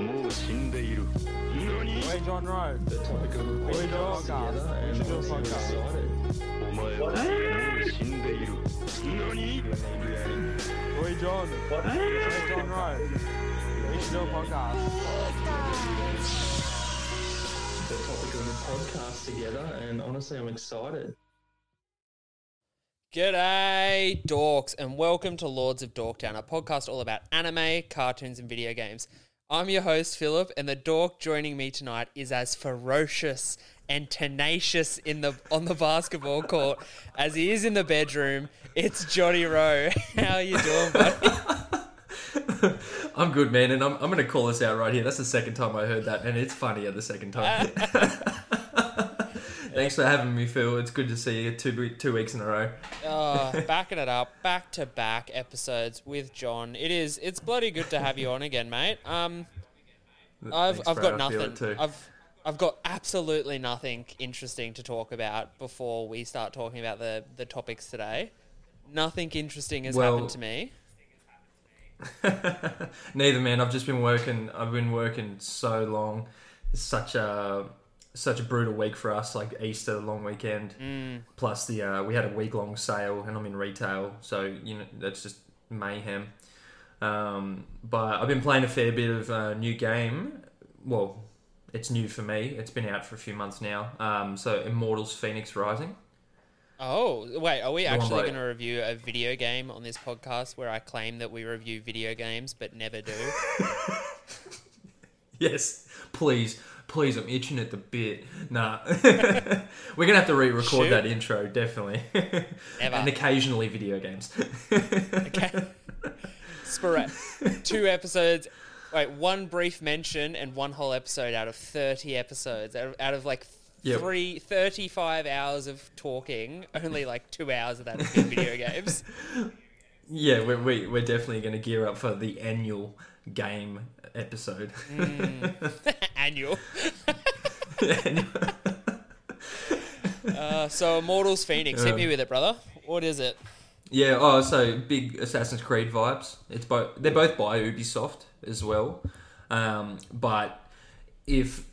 もう死んでいる何 Hey, John Rowe. the topic of the We do a podcast podcast. together, We and should do a I'm so podcast. excited. お前はもう死んでいる何 Hey, John. Hey, John Rowe. We should do a podcast. The topic of the podcast together, and honestly, I'm excited. G'day, dorks, and welcome to Lords of Dorktown, a podcast all about anime, cartoons, and video games. I'm your host, Philip, and the dork joining me tonight is as ferocious and tenacious in the on the basketball court as he is in the bedroom. It's Johnny Rowe. How are you doing, buddy? I'm good, man, and I'm, I'm going to call this out right here. That's the second time I heard that, and it's funnier the second time. Thanks for having me, Phil. It's good to see you two two weeks in a row. Oh, backing it up, back to back episodes with John. It is. It's bloody good to have you on again, mate. Um, I've Thanks, I've got nothing. I've I've got absolutely nothing interesting to talk about before we start talking about the the topics today. Nothing interesting has Well- happened to me. Neither, man. I've just been working. I've been working so long. It's such a such a brutal week for us. Like Easter, long weekend, Mm. plus the uh, we had a week long sale, and I'm in retail, so you know that's just mayhem. Um, but I've been playing a fair bit of uh, new game. Well, it's new for me. It's been out for a few months now. Um, so Immortals: Fenyx Rising. Oh wait, are we actually going to review a video game on this podcast where I claim that we review video games but never do? Yes, please, please. I'm itching at the bit. Nah, we're gonna have to re-record Shoot. that intro, definitely, Ever. and occasionally video games. Okay. Spora- two episodes. Wait, one brief mention and one whole episode out of 30 episodes. Out of, out of like Yep. three, 35 hours of talking, only like two hours of that has been video games. yeah, we're we, we're definitely gonna gear up for the annual game episode. Annual. uh, so, Immortals Fenyx, hit me with it, brother. What is it? Yeah. Oh, so big Assassin's Creed vibes. It's both. They're both by Ubisoft as well. Um, but if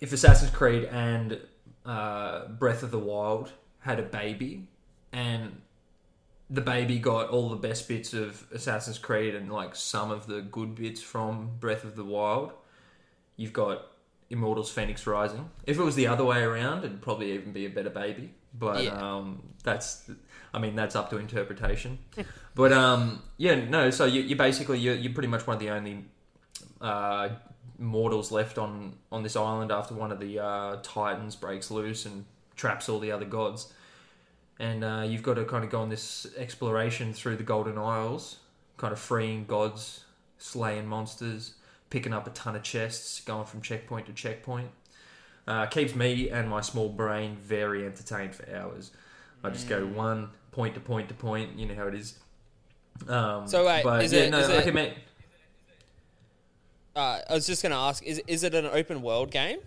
if Assassin's Creed and uh, Breath of the Wild had a baby, and the baby got all the best bits of Assassin's Creed and like some of the good bits from Breath of the Wild, you've got Immortals: Fenyx Rising. If it was the other way around, it'd probably even be a better baby. But Yeah. um, that's, I mean, that's up to interpretation. but um, yeah, no. So you, you basically you're, you're pretty much one of the only uh, mortals left on on this island after one of the uh, titans breaks loose and traps all the other gods. And uh, you've got to kind of go on this exploration through the Golden Isles, kind of freeing gods, slaying monsters, picking up a ton of chests, going from checkpoint to checkpoint. Uh, keeps me and my small brain very entertained for hours. I just go one point to point to point. You know how it is. Um, So, wait, but is yeah, it- no, is like it- I mean, Uh, I was just going to ask is, is it an open world game?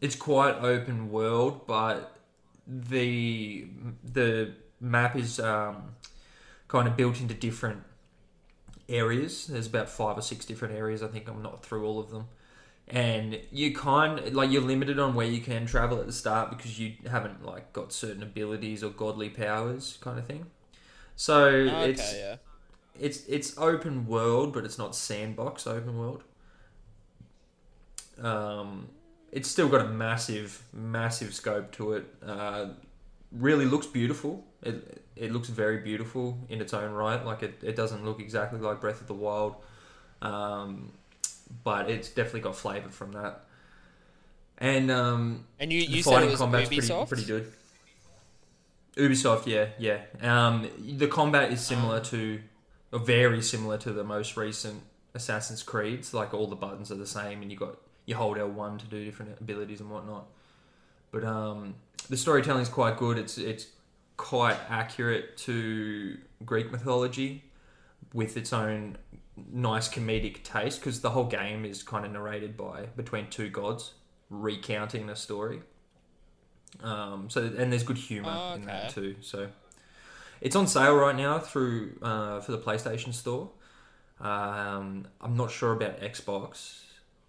it's quite open world, but the the map is um, kind of built into different areas. There's about five or six different areas. I think I'm not through all of them, and you kind like you're limited on where you can travel at the start because you haven't like got certain abilities or godly powers, kind of thing. So Okay, it's yeah. it's it's open world, but it's not sandbox open world. Um, it's still got a massive, massive scope to it. Uh, really looks beautiful. It it looks very beautiful in its own right. Like it, it doesn't look exactly like Breath of the Wild, um, but it's definitely got flavour from that. And um, And you, the you said fighting was combat's Ubisoft? pretty, pretty good. Ubisoft, yeah, yeah. Um, the combat is similar to, or very similar to the most recent Assassin's Creeds. Like all the buttons are the same, and you got you hold L one to do different abilities and whatnot. But um, the storytelling is quite good. It's it's quite accurate to Greek mythology, with its own nice comedic taste. Because the whole game is kind of narrated by between two gods recounting the story. Um, so and there's good humor Oh, in that too. So it's on sale right now through uh, for the PlayStation Store. Um, I'm not sure about Xbox,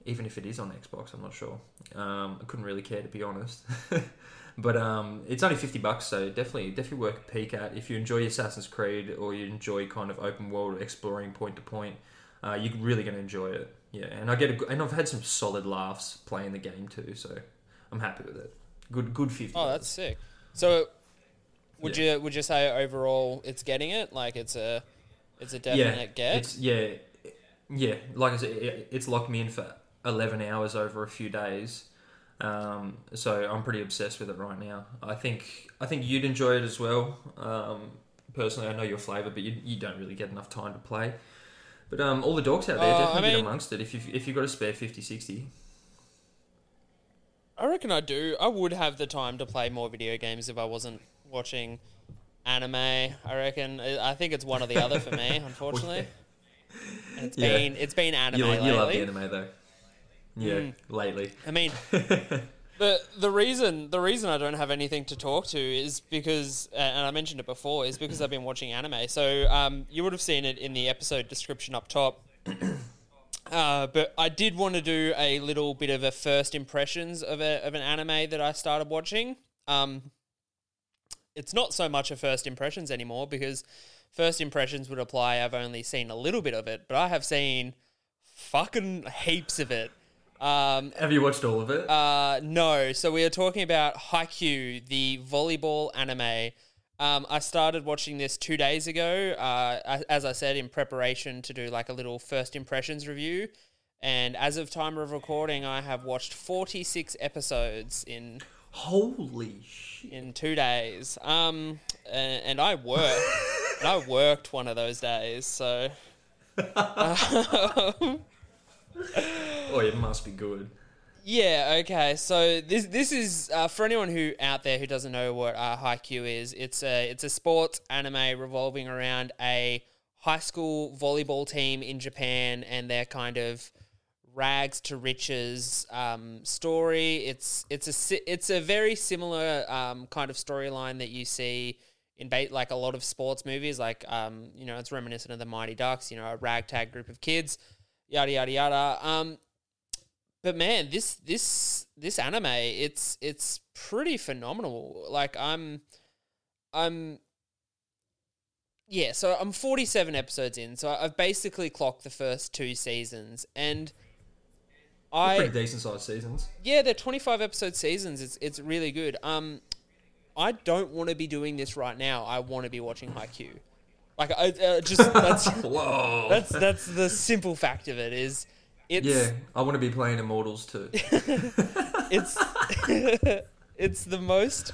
even if it is on Xbox. I'm not sure. Um, I couldn't really care to be honest. but um, it's only fifty bucks, so definitely definitely worth a peek at if you enjoy Assassin's Creed or you enjoy kind of open world exploring point to point. Uh, you're really going to enjoy it. Yeah, and I get a, and I've had some solid laughs playing the game too, so I'm happy with it. Good, good fifty. Oh, that's sick. So, would you would you say overall it's getting it? Like it's a it's a definite get. It's yeah, yeah. Like I said, it, it's locked me in for eleven hours over a few days. Um, so I'm pretty obsessed with it right now. I think I think you'd enjoy it as well. Um, personally, I know your flavour, but you, you don't really get enough time to play. But um, all the dogs out there Oh, I definitely get amongst it if you if you've got a spare 50, 60. I reckon I do. I would have the time to play more video games if I wasn't watching anime. I reckon. I think it's one or the other for me, unfortunately. And it's Yeah. been it's been anime You, lately. you love the anime though. Yeah, Mm. lately. I mean, the the reason the reason I don't have anything to talk to is because, uh, and I mentioned it before, is because I've been watching anime. So um, you would have seen it in the episode description up top. Uh, but I did want to do a little bit of a first impressions of a of an anime that I started watching. Um, it's not so much a first impressions anymore because first impressions would apply. I've only seen a little bit of it, but I have seen fucking heaps of it. Um, Have you watched all of it? uh, no. So we are talking about Haikyuu, the volleyball anime. Um, I started watching this two days ago, uh, as- I said, in preparation to do like a little first impressions review. And as of time of recording, I have watched 46 episodes in Holy shit! in two days. Um, and, and I worked, and I worked one of those days. So Oh, it must be good. Yeah. Okay. So this this is uh, for anyone who out there who doesn't know what uh, Haikyuu is. It's a it's a sports anime revolving around a high school volleyball team in Japan and their kind of rags to riches um, story. It's it's a it's a very similar um, kind of storyline that you see in like a lot of sports movies. Like um, you know, it's reminiscent of the Mighty Ducks. You know, a ragtag group of kids, yada yada yada. Um, but man, this this this anime, it's it's pretty phenomenal. Like I'm, I'm. Yeah, so I'm 47 episodes in, so I've basically clocked the first two seasons, and I Pretty decent sized seasons. yeah, they're 25 episode seasons. It's it's really good. Um, I don't want to be doing this right now. I want to be watching Haikyuu. Like I uh, just that's Whoa! that's that's the simple fact of it is it's yeah, I want to be playing Immortals too. it's it's the most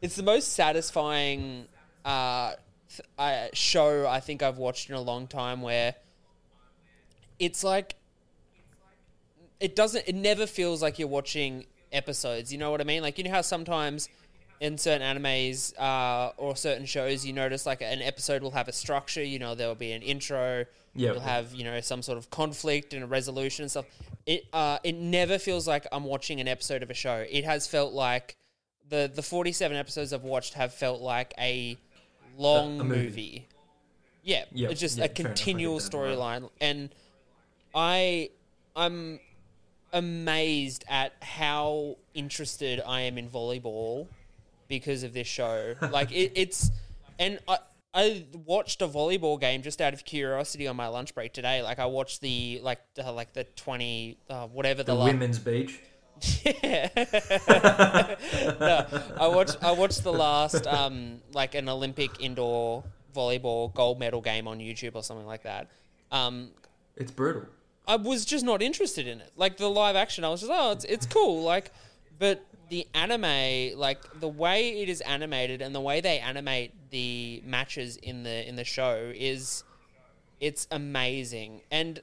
it's the most satisfying uh, th- uh, show I think I've watched in a long time where it's like it doesn't it never feels like you're watching episodes you know what I mean like you know how sometimes in certain animes uh, or certain shows you notice like an episode will have a structure you know there'll be an intro Yeah. you'll have you know some sort of conflict and a resolution and stuff it uh, it never feels like I'm watching an episode of a show it has felt like the the 47 episodes I've watched have felt like a long A- a movie. movie. Yeah, Yeah, it's just yeah, a fair enough, I get continual that, right. storyline, and I, I'm amazed at how interested I am in volleyball because of this show. like it, it's, and I. I watched a volleyball game just out of curiosity on my lunch break today. Like I watched the like uh, like the twenty uh, whatever the, The women's beach. yeah. no, I watched I watched the last um like an Olympic indoor volleyball gold medal game on YouTube or something like that. Um It's brutal. I was just not interested in it. Like the live action, I was just oh, it's it's cool. Like, but the anime, like the way it is animated and the way they animate the matches in the in the show is, it's amazing. And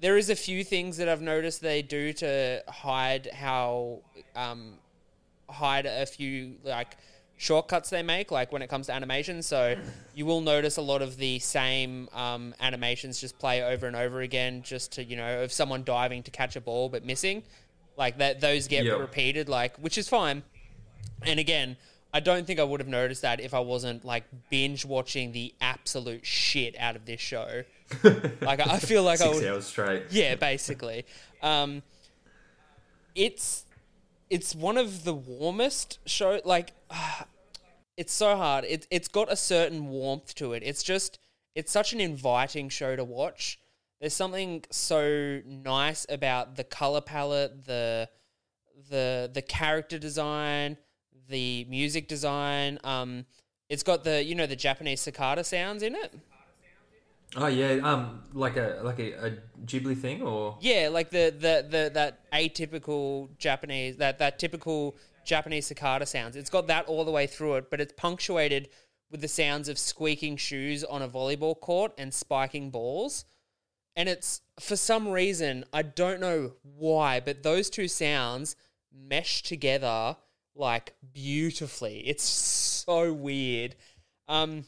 there is a few things that I've noticed they do to hide how um, hide a few like shortcuts they make like when it comes to animation so you will notice a lot of the same um, animations just play over and over again just to you know of someone diving to catch a ball but missing like that those get Yep. repeated like which is fine and again i don't think i would have noticed that if i wasn't like binge watching the absolute shit out of this show Like I I feel like I Six would, hours straight. yeah, basically. Um, it's it's one of the warmest show. Like, it's so hard. It it's got a certain warmth to it. It's just it's such an inviting show to watch. There's something so nice about the color palette, the the the character design, the music design. Um, it's got the you know the Japanese cicada sounds in it. Oh yeah, um, like a like a, a Ghibli thing, or Yeah, like the, the, the that atypical Japanese that that typical Japanese cicada sounds. It's got that all the way through it, but it's punctuated with the sounds of squeaking shoes on a volleyball court and spiking balls. And it's for some reason, I don't know why, but those two sounds mesh together like beautifully. It's so weird. Um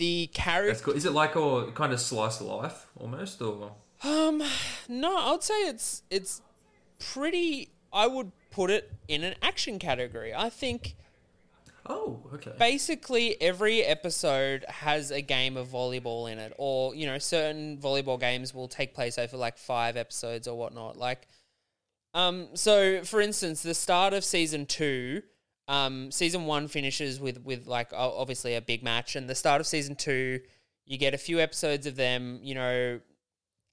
the character cool. Is it like a kind of slice of life almost, or Um, no, I would say it's it's pretty. I would put it in an action category. I think oh, okay, basically every episode has a game of volleyball in it, or you know, certain volleyball games will take place over like five episodes or whatnot. Like, um, so for instance, the start of season two. Um, season one finishes with with like obviously a big match, and the start of season two, you get a few episodes of them, you know,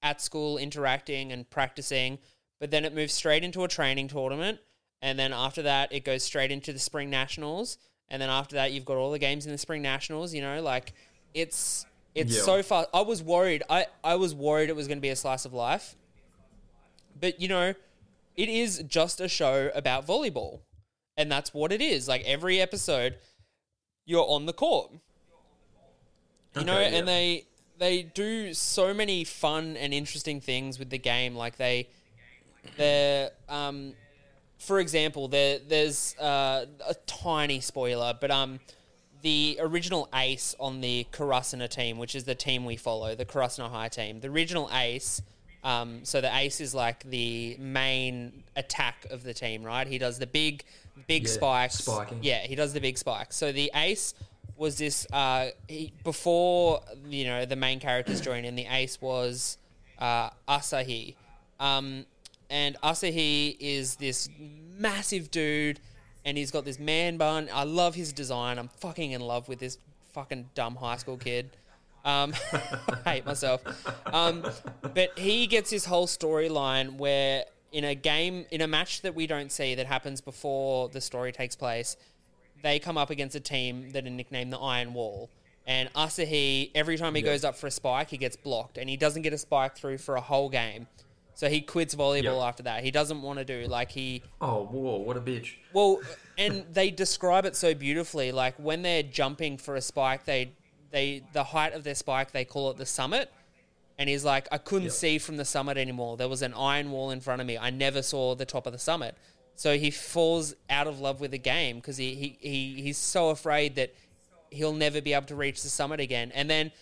at school interacting and practicing, but then it moves straight into a training tournament. And then after that, it goes straight into the spring nationals. And then after that, you've got all the games in the spring nationals. You know, like it's it's Yeah. so far. I was worried. I I was worried it was going to be a slice of life. But you know, it is just a show about volleyball, and that's what it is. Like every episode, you're on the court you know yeah. and they they do so many fun and interesting things with the game like they they're um for example there there's uh, a tiny spoiler but um the original ace on the Karasuno team which is the team we follow the Karasuno High team the original ace um, so the ace is like the main attack of the team right? He does the big big Yeah, spikes. spiking. yeah he does the big spikes. So the ace was this uh, he, before you know the main characters join in the ace was uh, Asahi. Um, and Asahi is this massive dude and he's got this man bun. I love his design. I'm fucking in love with this fucking dumb high school kid. Um, I hate myself. Um, but he gets this whole storyline where in a game in a match that we don't see that happens before the story takes place they come up against a team that are nicknamed the Iron Wall. And Asahi, every time he goes up for a spike, he gets blocked, and he doesn't get a spike through for a whole game. So he quits volleyball Yeah. after that. He doesn't want to do like he oh, whoa, what a bitch. well, and they describe it so beautifully. Like when they're jumping for a spike, they they the height of their spike they call it the summit. And he's like, I couldn't Yep. see from the summit anymore. There was an iron wall in front of me. I never saw the top of the summit. So he falls out of love with the game because he, he, he he's so afraid that he'll never be able to reach the summit again. And then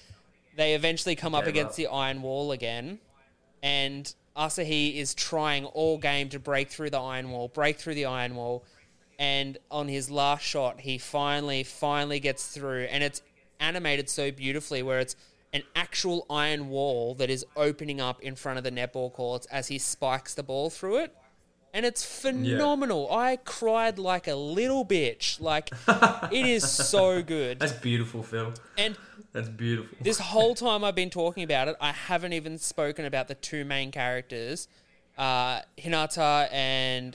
they eventually come up Gave against up. the iron wall again and Asahi is trying all game to break through the iron wall, break through the iron wall, and on his last shot, he finally, finally gets through, and it's animated so beautifully, where it's an actual iron wall that is opening up in front of the netball courts as he spikes the ball through it. And it's phenomenal. I cried like a little bitch. Like, it is so good. That's beautiful, Phil. And That's beautiful. this whole time I've been talking about it, I haven't even spoken about the two main characters, uh, Hinata and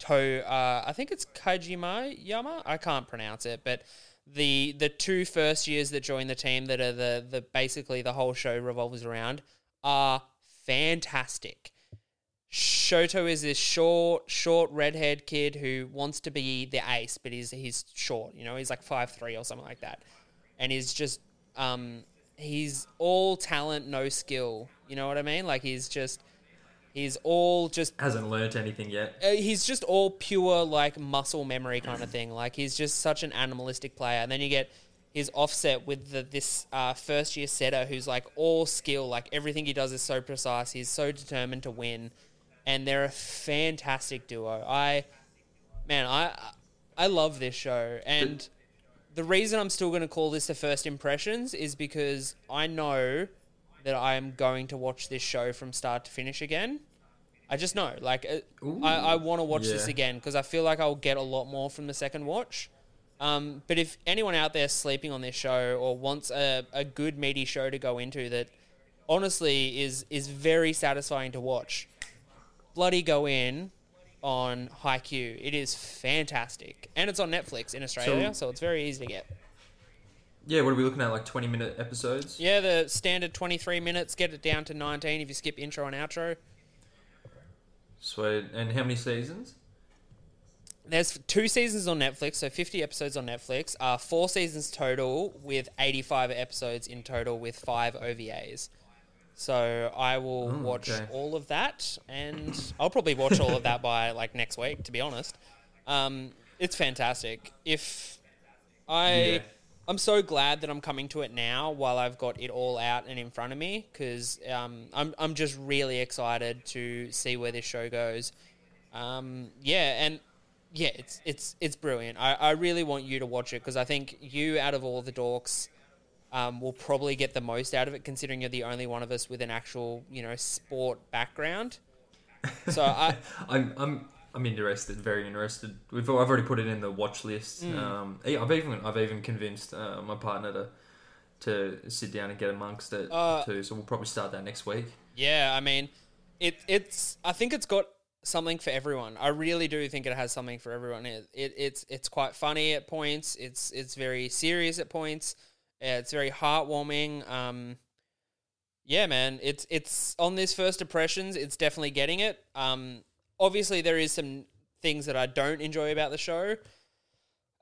To. Uh, I think it's Kajima Yama. I can't pronounce it, but the the two first years that join the team that are the the basically the whole show revolves around are fantastic. Shoyo is this short, short redhead kid who wants to be the ace, but he's he's short. You know, he's like five three or something like that, and he's just um he's all talent, no skill. You know what I mean? Like he's just he's all just Hasn't learnt anything yet. uh, he's just all pure like muscle memory kind of thing. Like he's just such an animalistic player. And then you get his offset with the, this uh, first year setter who's like all skill. Like everything he does is so precise. He's so determined to win, and they're a fantastic duo. I man, I I love this show and. the reason I'm still going to call this the first impressions is because I know that I am going to watch this show from start to finish again. I just know, like, uh, I, I want to watch this again because I feel like I'll get a lot more from the second watch. Um, but if anyone out there sleeping on this show or wants a, a good meaty show to go into that honestly is is very satisfying to watch, bloody go in on Haikyuu. It is fantastic, and it's on Netflix in Australia, so, it's very easy to get. Yeah, what are we looking at? Like twenty minute episodes. Yeah, the standard twenty three minutes. Get it down to nineteen if you skip intro and outro. Sweet. And how many seasons? There's two seasons on Netflix, so 50 episodes on Netflix. Uh, four seasons total with 85 episodes in total with five OVAs. So I will Oh, watch okay. all of that, and I'll probably watch all of that by like next week. To be honest, um, it's fantastic. If I, Yeah. I'm so glad that I'm coming to it now while I've got it all out and in front of me because um, I'm I'm just really excited to see where this show goes. Um, yeah, and yeah, it's it's it's brilliant. I, I really want you to watch it because I think you, out of all the dorks, um, will probably get the most out of it, considering you're the only one of us with an actual you know sport background. So I I'm I'm I'm interested, very interested. We've I've already put it in the watch list. Mm. Um, yeah, I've even I've even convinced uh, my partner to to sit down and get amongst it Uh, too. So we'll probably start that next week. yeah, I mean, it it's I think it's got something for everyone. I really do think it has something for everyone. It, it it's it's quite funny at points. It's it's very serious at points. Uh, It's very heartwarming. Um, yeah, man, it's it's on this first impressions. It's definitely getting it. Um, obviously, there is some things that I don't enjoy about the show.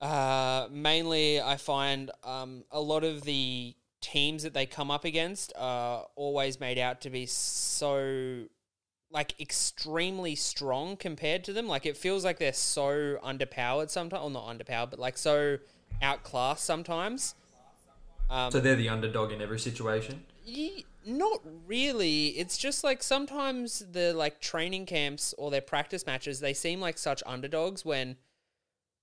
Uh, mainly, I find um, a lot of the teams that they come up against are always made out to be so like extremely strong compared to them. Like it feels like they're so underpowered sometimes, or not underpowered, but like so outclassed sometimes. Um, So they're the underdog in every situation. Ye- not really. It's just like sometimes the like training camps or their practice matches, they seem like such underdogs when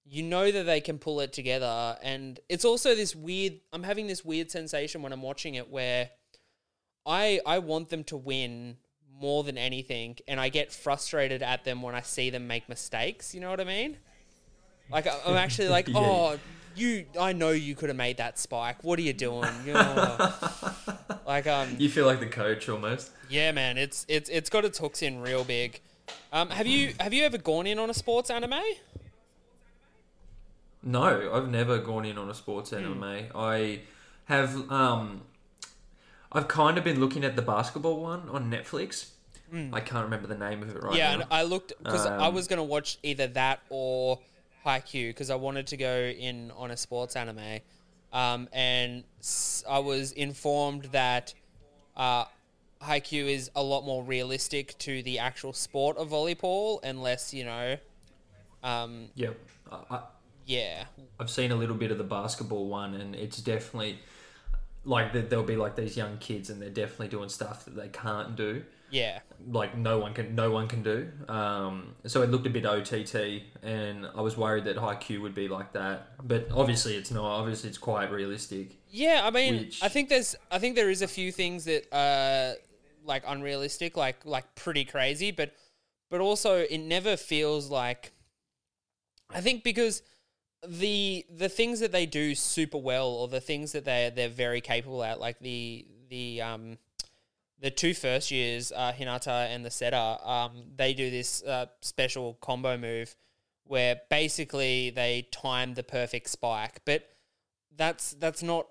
you know that they can pull it together. And it's also this weird. I'm having this weird sensation when I'm watching it where I I want them to win more than anything, and I get frustrated at them when I see them make mistakes. You know what I mean? Like I'm actually like, Yeah. oh, you. I know you could have made that spike. What are you doing? You know, like um, You feel like the coach almost. yeah, man, it's it's it's got its hooks in real big. Um, have you have you ever gone in on a sports anime? No, I've never gone in on a sports Hmm. anime. I have. Um, I've kind of been looking at the basketball one on Netflix. I can't remember the name of it right yeah, now. and I looked because I Um, was gonna watch either that or Haikyuu because I wanted to go in on a sports anime, um, and I was informed that uh, Haikyuu is a lot more realistic to the actual sport of volleyball, and less, you know, um, Yep. I, I, yeah, I've seen a little bit of the basketball one, and it's definitely like there'll be like these young kids, and they're definitely doing stuff that they can't do. Yeah, Like no one can, no one can do. Um, so it looked a bit OTT, and I was worried that Haikyuu would be like that. But obviously, it's not. Obviously, it's quite realistic. Yeah, I mean, Which- I think there's, I think there is a few things that are like unrealistic, like like pretty crazy, but but also it never feels like. I think because the the things that they do super well, or the things that they they're very capable at, like the the um the two first years, uh, Hinata and the setter, um, they do this uh, special combo move where basically they time the perfect spike, but that's that's not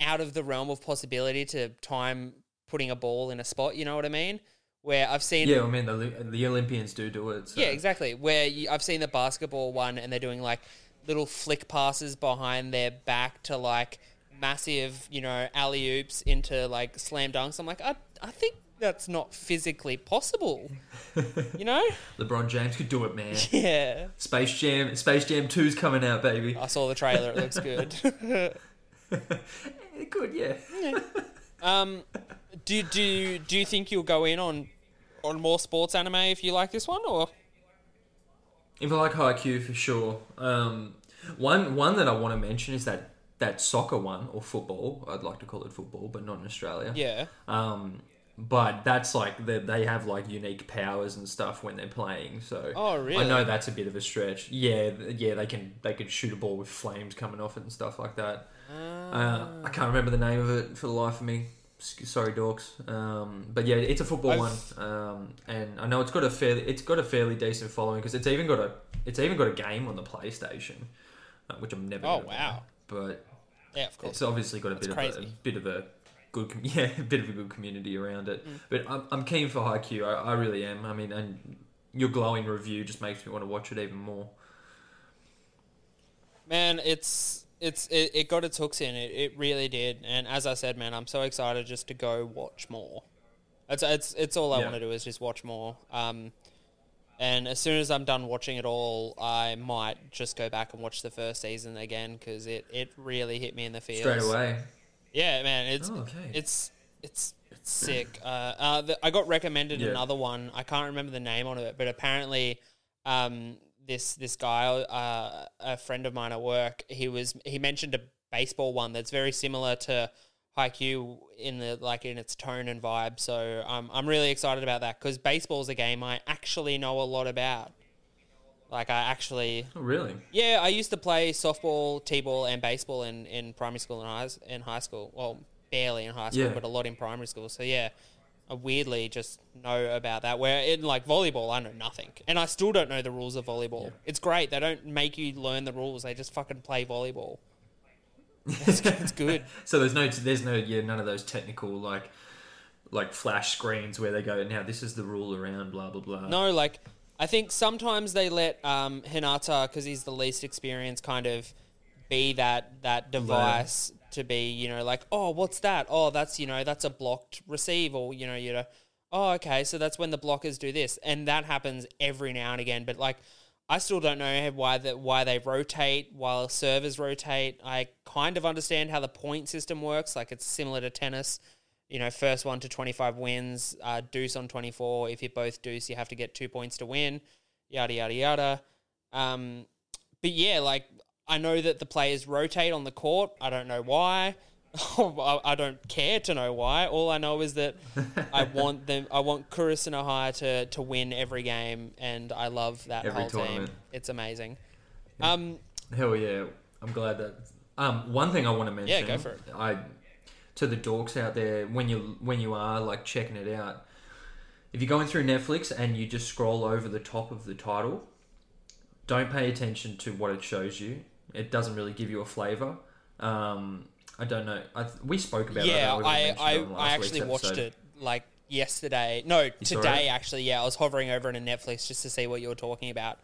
out of the realm of possibility to time putting a ball in a spot. You know what I mean? Where I've seen Yeah, I mean the the Olympians do do it. So. yeah, exactly. Where you, I've seen the basketball one, and they're doing like little flick passes behind their back to like massive, you know, alley oops into like slam dunks. I'm like, I, I think that's not physically possible. you know? LeBron James could do it, man. Yeah. Space Jam, Space Jam 2's coming out, baby. I saw the trailer. It looks good. It could, yeah. um, do do do you think you'll go in on on more sports anime if you like this one, or If I like Haikyuu for sure. Um, One one that I want to mention is that that soccer one or football. I'd like to call it football, but not in Australia. Yeah. Um, but that's like they, they have like unique powers and stuff when they're playing. So Oh, really? I know that's a bit of a stretch. Yeah, yeah, they can they can shoot a ball with flames coming off it and stuff like that. Uh, I can't remember the name of it for the life of me. Sorry, dorks. Um, but yeah, it's a football I've- one, um, and I know it's got a fairly it's got a fairly decent following because it's even got a it's even got a game on the PlayStation, uh, which I'm never. Oh, wow. But Yeah, of course. it's obviously got a That's bit of a, a bit of a good com- yeah a bit of a good community around it. Mm. But I'm, I'm keen for Haikyuu. I, I really am. I mean, and your glowing review just makes me want to watch it even more. Man, it's it's it, it got its hooks in. It it really did. And as I said, man, I'm so excited just to go watch more. It's it's it's all I Yeah. want to do is just watch more. Um, and as soon as I'm done watching it all, I might just go back and watch the first season again because it, it really hit me in the feels. Straight away. Yeah, man, it's Oh, okay. it's it's it's sick. Uh, uh, the, I got recommended Yeah. another one. I can't remember the name on it, but apparently, um, this this guy, uh, a friend of mine at work, he was he mentioned a baseball one that's very similar to Haikyuu in the like in its tone and vibe. So um, I'm really excited about that because baseball's a game I actually know a lot about. Like I actually Oh, really? yeah, I used to play softball, t-ball, and baseball in, in primary school and high in high school. Well, barely in high school, Yeah. but a lot in primary school. So yeah, I weirdly just know about that. Where in like volleyball, I know nothing, and I still don't know the rules of volleyball. It's great; they don't make you learn the rules; they just fucking play volleyball. It's, it's good. So there's no there's no yeah none of those technical like like flash screens where they go now this is the rule around blah blah blah. No, like I think sometimes they let um, Hinata because he's the least experienced, kind of be that that device to be, you know, like oh, what's that? Oh, that's you know that's a blocked receive, or you know, you know, oh, okay, so that's when the blockers do this, and that happens every now and again. But like, I still don't know why that why they rotate while servers rotate. I kind of understand how the point system works, like it's similar to tennis you know, first one to 25 wins, uh, deuce on 24. If you both deuce, you have to get two points to win, yada, yada, yada. Um, but yeah, like, I know that the players rotate on the court. I don't know why. I I don't care to know why. All I know is that I want them. I want Karasuno High to to win every game, and I love that Every whole team. tournament. It's amazing. Um, Hell yeah! I'm glad that. Um, one thing I want to mention. Yeah, go for it. I to the dorks out there when you when you are like checking it out. If you're going through Netflix and you just scroll over the top of the title, don't pay attention to what it shows you. It doesn't really give you a flavor. Um, I don't know. I, we spoke about yeah, that. I I, I actually watched it like yesterday. No, saw today actually. Yeah, I was hovering over it on Netflix just to see what you were talking about.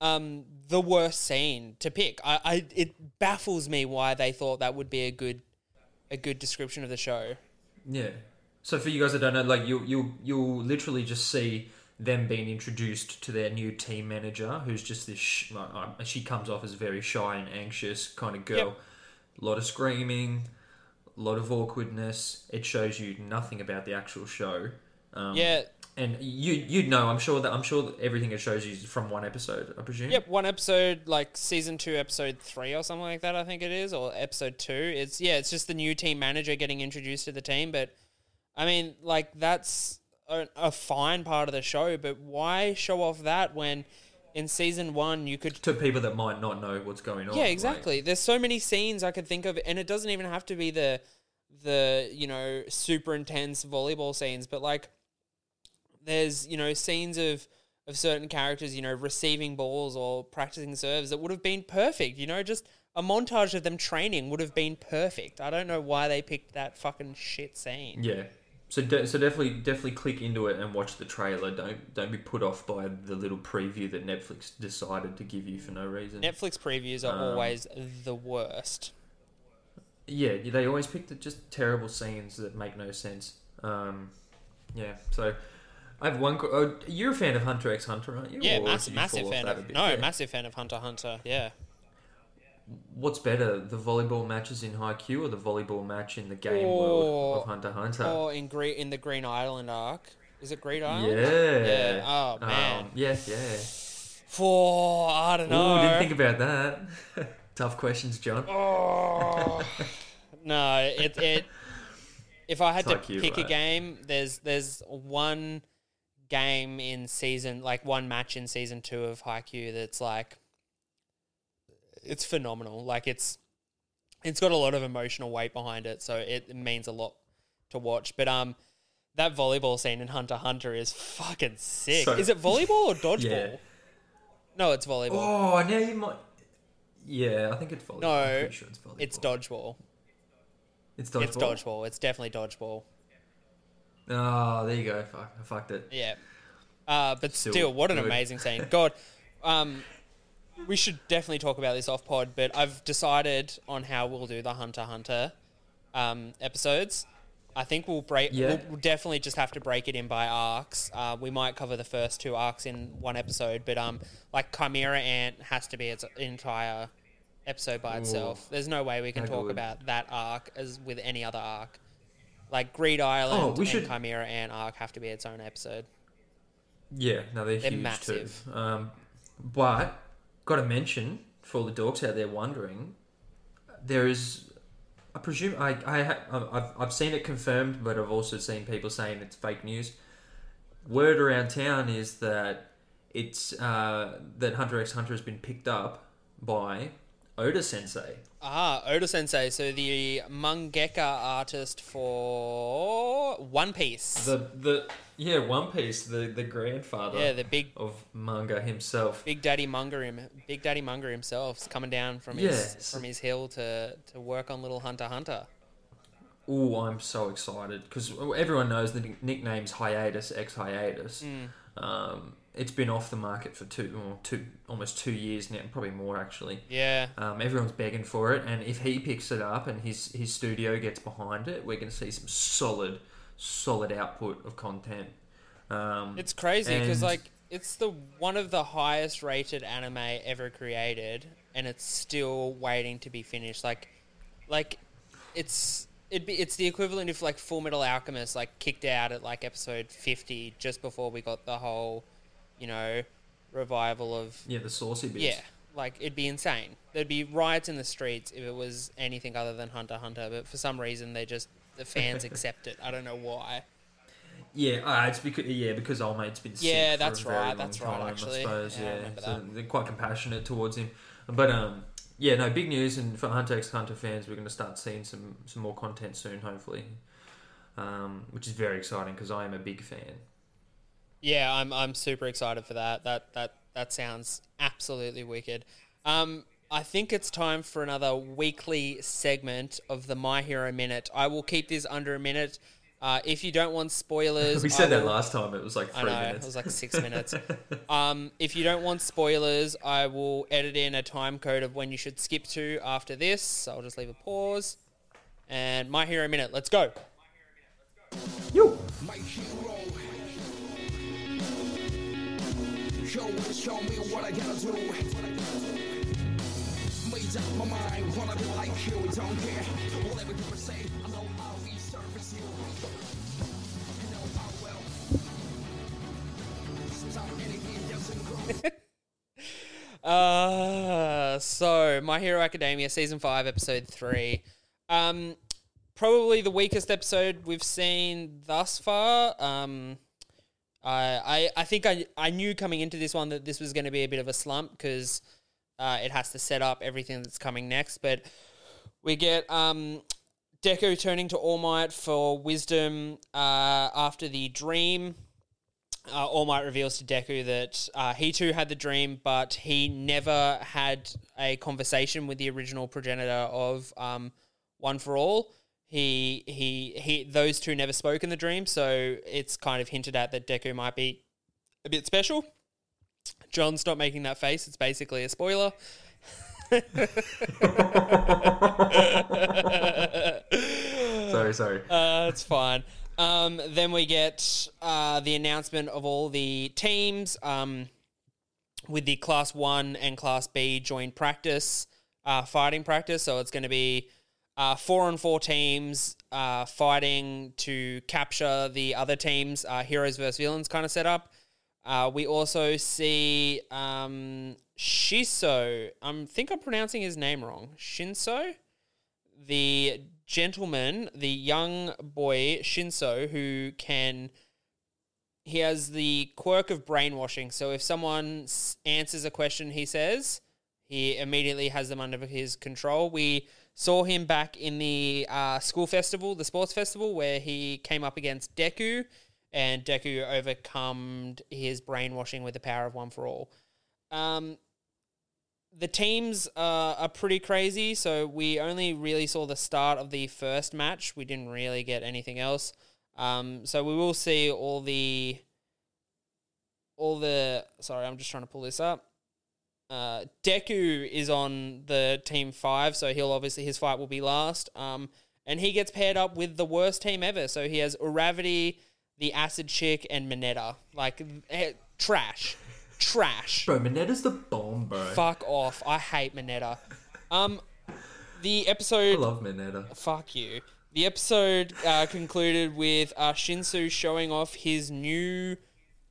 Um, the worst scene to pick. I, I it baffles me why they thought that would be a good a good description of the show. Yeah. So for you guys that don't know, like you you you'll literally just see them being introduced to their new team manager, who's just this. Sh- uh, she comes off as very shy and anxious kind of girl. Yep. A lot of screaming, a lot of awkwardness. It shows you nothing about the actual show. Um, Yeah, And you you'd know. I'm sure that I'm sure that everything it shows you is from one episode. I presume. Yep, one episode, like season two, episode three, or something like that. I think it is, or episode two. It's yeah, it's just the new team manager getting introduced to the team. But I mean, like that's a, a fine part of the show. But why show off that when in season one you could? To people that might not know what's going on. Yeah, like- exactly. There's so many scenes I could think of, and it doesn't even have to be the the you know super intense volleyball scenes, but like there's you know scenes of of certain characters you know receiving balls or practicing serves that would have been perfect you know just a montage of them training would have been perfect i don't know why they picked that fucking shit scene Yeah. So de- so definitely definitely click into it and watch the trailer. Don't don't be put off by the little preview that Netflix decided to give you for no reason. netflix previews are Um, always the worst yeah, they always pick the just terrible scenes that make no sense. Um, yeah. So I have one. Oh, you're a fan of Hunter x Hunter, aren't you? yeah Or massive massive fan of no Yeah. massive fan of hunter x hunter yeah What's better, the volleyball matches in Haikyuu or the volleyball match in the game Oh. world of Hunter Hunter? or in green in the Greed Island arc is it Greed Island yeah. Yeah. Oh, man. Um, yeah, yeah. For I don't know. Oh, didn't think about that. Tough questions, John. Oh. no, it it. If I had It's to like pick a game, there's there's one game in season, like one match in season two of Haikyuu that's like, it's phenomenal. Like it's, it's got a lot of emotional weight behind it, so it, means a lot to watch. But um, that volleyball scene in Hunter Hunter is fucking sick. So- is it volleyball or dodgeball? Yeah. No, it's volleyball. Oh, now you might. Yeah, I think it's volleyball. No, I'm sure it's volleyball. It's dodgeball. It's dodgeball. It's dodgeball. It's definitely dodgeball. Oh, there you go. Fuck, I fucked it. Yeah. Uh, but Still still, what an good. amazing scene. God, um, we should definitely talk about this off pod, but I've decided on how we'll do the Hunter Hunter um, episodes. I think we'll break. Yeah. We'll, definitely just have to break it in by arcs. Uh, we might cover the first two arcs in one episode, but um, like Chimera Ant has to be its entire episode by itself. There's no way we can how talk good. about that arc as with any other arc. Like Greed Island Oh, we and should- Chimera Ant arc have to be its own episode. Yeah, no, they're, They're huge massive. Um, but got to mention for all the dogs out there wondering, there is, I presume I I, I've, I've seen it confirmed, but I've also seen people saying it's fake news. Word around town is that it's uh, that Hunter x Hunter has been picked up by Oda Sensei. Ah, Oda Sensei, so the mangaka artist for One Piece. The the yeah One Piece, the the grandfather yeah, the big of manga himself. Big Daddy Munger him, Big Daddy Munger himself is coming down from Yes. his from his hill to to work on Little Hunter Hunter. Oh, I'm so excited because everyone knows the nick- nickname's hiatus, ex hiatus. Mm. Um, it's been off the market for two, or two, almost two years now, probably more actually. Yeah, Um, everyone's begging for it, and if he picks it up and his his studio gets behind it, we're going to see some solid, solid output of content. Um, it's crazy because like it's the one of the highest rated anime ever created, and it's still waiting to be finished. Like, like it's it'd be it's the equivalent of like Full Metal Alchemist like kicked out at like episode fifty just before we got the whole, you know, revival of yeah, the saucy bits. yeah. Like it'd be insane. There'd be riots in the streets if it was anything other than Hunter Hunter, but for some reason they just the fans accept it. I don't know why. Yeah, uh, it's because yeah because old mate's been sick Yeah, for that's a very right, long that's right, time, actually. I suppose Yeah, yeah, remember so they're quite compassionate towards him. But um, yeah, no big news, and for Hunter x Hunter fans, we're going to start seeing some some more content soon, hopefully, um, which is very exciting because I am a big fan. Yeah, I'm I'm super excited for that. That that that sounds absolutely wicked. Um, I think it's time for another weekly segment of the My Hero Minute. I will keep this under a minute. Uh, if you don't want spoilers, We I said that last time; it was like I three know minutes. it was like six minutes. Um, if you don't want spoilers, I will edit in a time code of when you should skip to after this. So I'll just leave a pause. And My Hero Minute, let's go. You. Show, me what I gotta do. Made up my mind, wanna be like you, don't care. Whatever you say, I know I'll resurface you. I know how well. Sometimes anything doesn't go. Uh, so My Hero Academia season five, episode three. Um, probably the weakest episode we've seen thus far. Um, I I, think I I knew coming into this one that this was going to be a bit of a slump because uh, it has to set up everything that's coming next. But we get um, Deku turning to All Might for wisdom uh, after the dream uh, All Might reveals to Deku that uh, he too had the dream, but he never had a conversation with the original progenitor of um, One for All. He, he, he, those two never spoke in the dream, so it's kind of hinted at that Deku might be a bit special. John's not making that face; it's basically a spoiler. Sorry, sorry. Uh, it's fine. Um, then we get uh, the announcement of all the teams um, with the Class 1 and Class B joint practice, uh, fighting practice. So it's going to be uh, four on four teams uh, fighting to capture the other teams, uh, heroes versus villains kind of setup. Uh, we also see um, Shiso. I think I'm pronouncing his name wrong. Shinso, the gentleman, the young boy Shinso, who can. He has the quirk of brainwashing. So if someone answers a question he says, he immediately has them under his control. We saw him back in the uh, school festival, the sports festival, where he came up against Deku, and Deku overcome his brainwashing with the power of one for all. Um, the teams uh, are pretty crazy, so we only really saw the start of the first match. We didn't really get anything else. Um, so we will see all the all the. Sorry, I'm just trying to pull this up. Uh, Deku is on the team five, so he'll obviously his fight will be last. Um, and he gets paired up with the worst team ever. So he has Uravity, the Acid Chick, and Mineta. Like eh, trash, trash. Bro, Mineta's the bomb, bro. Fuck off. I hate Mineta. Um, the episode. I love Mineta. Fuck you. The episode uh, concluded with uh, Shinso showing off his new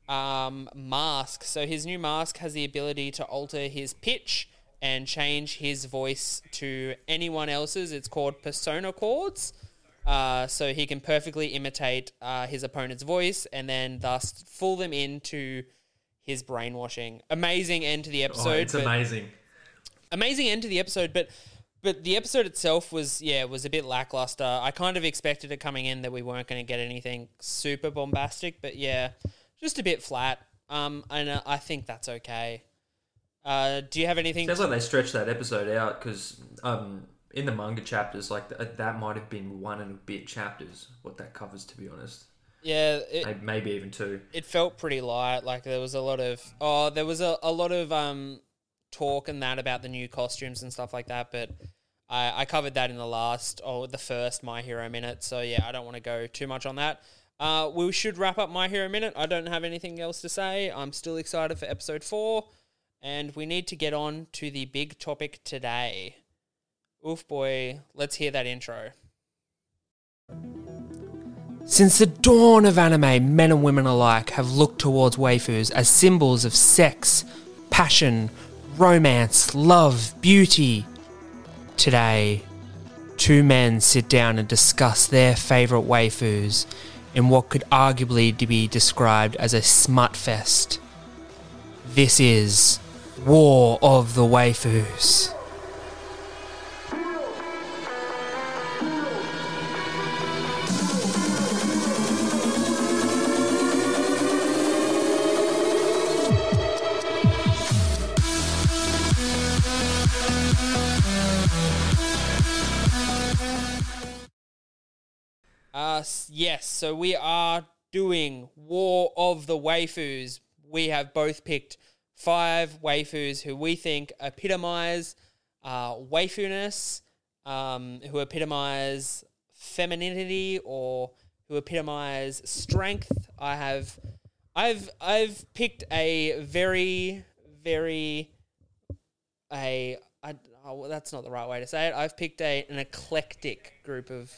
um, mask. So his new mask has the ability to alter his pitch and change his voice to anyone else's. It's called persona chords. Uh, so he can perfectly imitate uh, his opponent's voice and then thus fool them into his brainwashing. Amazing end to the Oh, episode. it's amazing. amazing end to the episode, but but the episode itself was yeah was a bit lackluster. I kind of expected it coming in that we weren't going to get anything super bombastic, but yeah, just a bit flat. Um, and uh, I think that's okay. Uh, do you have anything? Sounds like they stretched that episode out because um, in the manga chapters, like th- that might have been one and a bit chapters. What that covers, to be honest, yeah, it, May- maybe even two. it felt pretty light. Like there was a lot of oh, there was a, a lot of um talk and that about the new costumes and stuff like that. But I, I covered that in the last or the first My Hero minute. So yeah, I don't want to go too much on that. Uh, we should wrap up My Hero minute. I don't have anything else to say. I'm still excited for episode four, and we need to get on to the big topic today. Oof boy, let's hear that intro. Since the dawn of anime, men and women alike have looked towards waifus as symbols of sex, passion, romance, love, beauty. Today, two men sit down and discuss their favourite waifus in what could arguably be described as a smut fest. This is War of the Waifus. Uh, yes, so we are doing War of the Waifus. We have both picked five waifus who we think epitomize uh, waifuness, um, who epitomize femininity, or who epitomize strength. I have, I've, I've picked a very, very, a, I, oh, well, that's not the right way to say it. I've picked a an eclectic group of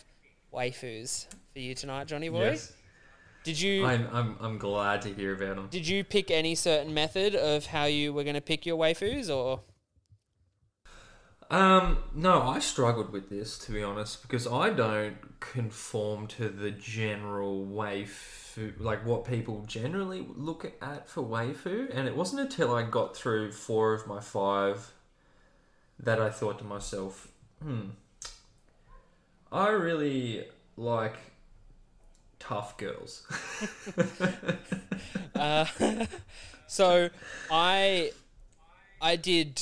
waifus for you tonight, Johnny boy. Yes, Did you I'm, I'm I'm glad to hear about them. did you pick any certain method of how you were going to pick your waifus, or Um, no, I struggled with this to be honest because I don't conform to the general waifu, like what people generally look at for waifu, and it wasn't until I got through four of my five that I thought to myself, hmm, I really like tough girls. Uh, so I I did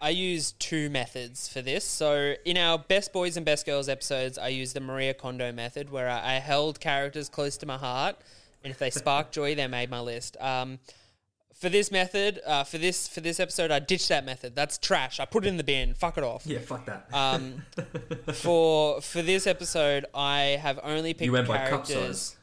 I used two methods for this. So in our best boys and best girls episodes, I used the Maria Kondo method, where I, I held characters close to my heart, and if they sparked joy, they made my list. Um, for this method, uh, for this for this episode, I ditched that method. That's trash. I put it in the bin. Fuck it off. yeah, fuck that. Um, for for this episode, I have only picked went by cup characters. size.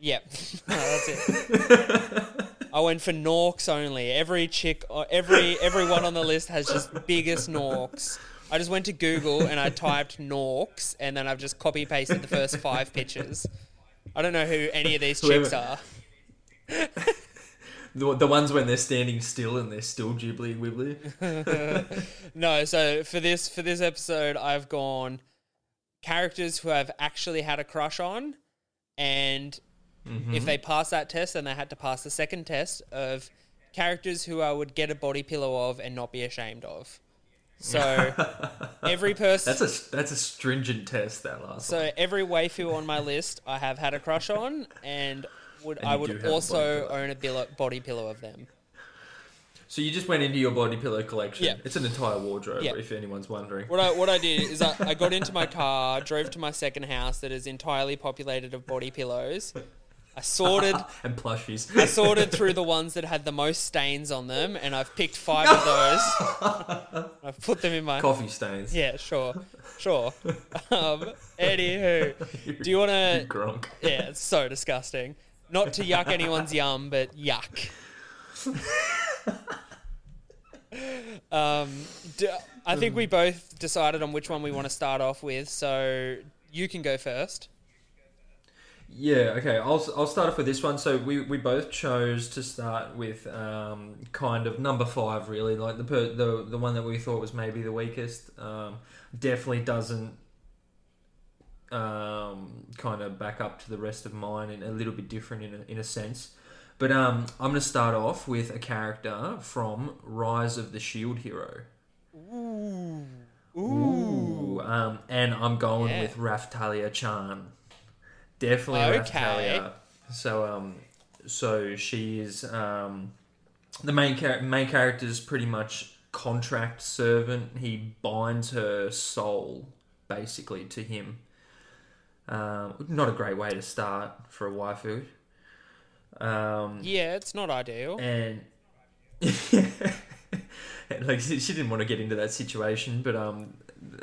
Yep, No, that's it. I went for Norks only. Every chick, uh, every everyone on the list has just biggest Norks. I just went to Google and I typed Norks, and then I've just copy pasted the first five pictures. I don't know who any of these chicks are. The, the ones when they're standing still and they're still ghibli wibbly. No, so for this for this episode, I've gone characters who I've actually had a crush on, and Mm-hmm. if they pass that test, then they had to pass the second test of characters who I would get a body pillow of and not be ashamed of. So every person, That's a that's a stringent test. That last. one. so every waifu on my list, I have had a crush on, and would And I would have a also own a billo- body pillow of them. So you just went into your body pillow collection. Yeah. It's an entire wardrobe, Yeah. if anyone's wondering. What I what I did is I, I got into my car, drove to my second house that is entirely populated of body pillows. I sorted and plushies. I sorted through the ones that had the most stains on them, and I've picked five of those. I've put them in my Coffee stains. yeah, sure, sure. Um, anywho, do you want to? Gronk. Yeah, it's so disgusting. Not to yuck anyone's yum, but yuck. um, think we both decided on which one we want to start off with, so you can go first. Yeah, okay. I'll, I'll start off with this one. So we, we both chose to start with um, kind of number five, really, like the per, the the one that we thought was maybe the weakest. Um, definitely doesn't um, kind of back up to the rest of mine, and a little bit different in a, in a sense. But um, I'm going to start off with a character from Rise of the Shield Hero. Ooh. Ooh. Um, and I'm going Yeah. with Raphtalia Chan. Definitely Okay. Raphtalia. So um, so she is um, the main char- main character is pretty much contract servant. He binds her soul basically to him. Um, not a great way to start for a waifu. Um, Yeah, it's not ideal. and like she didn't want to get into that situation, but um,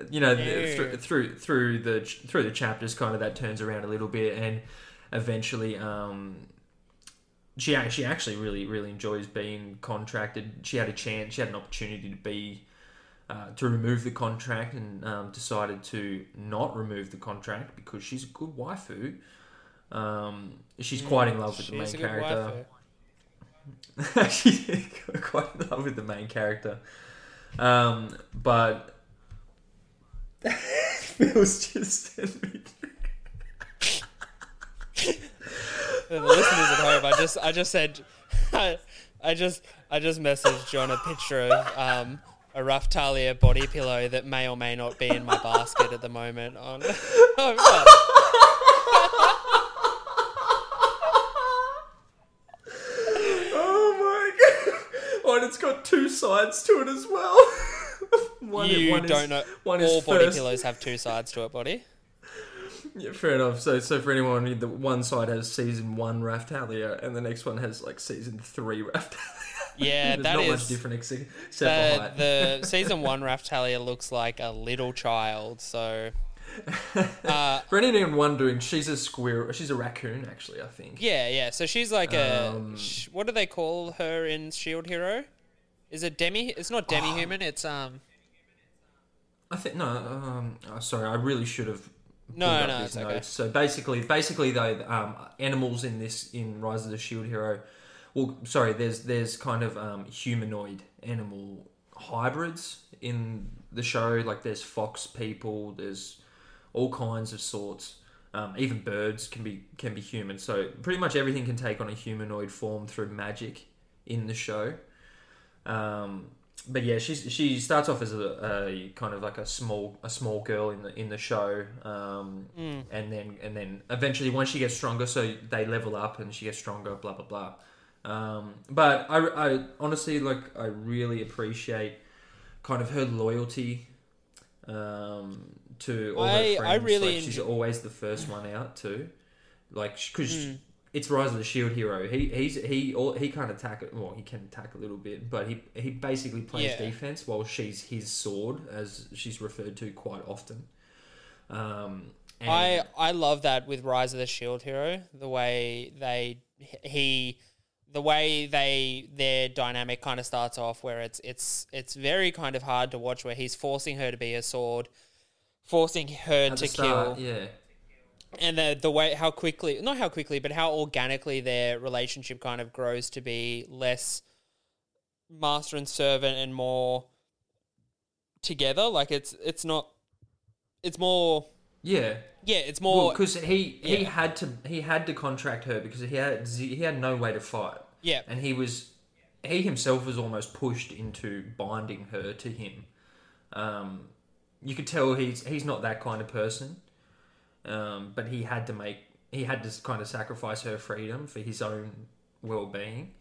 you know, No. through, through through the through the chapters, kind of that turns around a little bit, and eventually, um, she she actually really really enjoys being contracted. She had a chance, she had an opportunity to be. Uh, to remove the contract and um, decided to not remove the contract because she's a good waifu. Um, she's quite in love with the main character. She's quite in love with the main character. Um, but Phil's just sent me. The listeners at home, I just I just said I, I just I just messaged John a picture of um, a Raphtalia body pillow that may or may not be in my basket at the moment. On Oh my god! Oh, and it's got two sides to it as well. one, you one don't know. one all is body first- pillows have two sides to it, buddy. Yeah, fair enough. So, so for anyone, the one side has season one Raphtalia, and the next one has like season three Raphtalia. Yeah, There's that not is much different ex- except for the, height. the season one Raphtalia looks like a little child. So uh, For anyone wondering, she's a squirrel. She's a raccoon, actually. I think. yeah, yeah. So she's like a Um, sh- what do they call her in Shield Hero? Is it demi? It's not demi human. It's um. I think no. Um, oh, sorry, I really should have. No, no, these it's okay. notes. So basically, basically though, um, animals in this in Rise of the Shield Hero. Well, sorry, there's there's kind of um, humanoid animal hybrids in the show. Like there's fox people. There's all kinds of sorts. Um, even birds can be can be human. So pretty much everything can take on a humanoid form through magic in the show. Um, but yeah, she's she starts off as a, a kind of like a small a small girl in the in the show, um, and then and then eventually once she gets stronger, so they level up and she gets stronger, blah blah blah. Um, but I, I honestly like I really appreciate kind of her loyalty um, to all I- her I friends. really like, she's always the first one out too, like because Hmm. it's Rise of the Shield hero. He he's he all, he can't attack it. Well, he can attack a little bit, but he he basically plays Yeah. defense while she's his sword, as she's referred to quite often. Um, and I I love that with Rise of the Shield Hero, the way they he the way they their dynamic kind of starts off where it's it's it's very kind of hard to watch where he's forcing her to be a sword, forcing her at to start, kill. yeah, and the the way how quickly not how quickly but how organically their relationship kind of grows to be less master and servant and more together like it's it's not it's more Yeah. Yeah it's more because he he yeah. had to he had to contract her because he had he had no way to fight. yeah and he was he himself was almost pushed into binding her to him. Um, you could tell he's he's not that kind of person, um, but he had to make he had to kind of sacrifice her freedom for his own well being.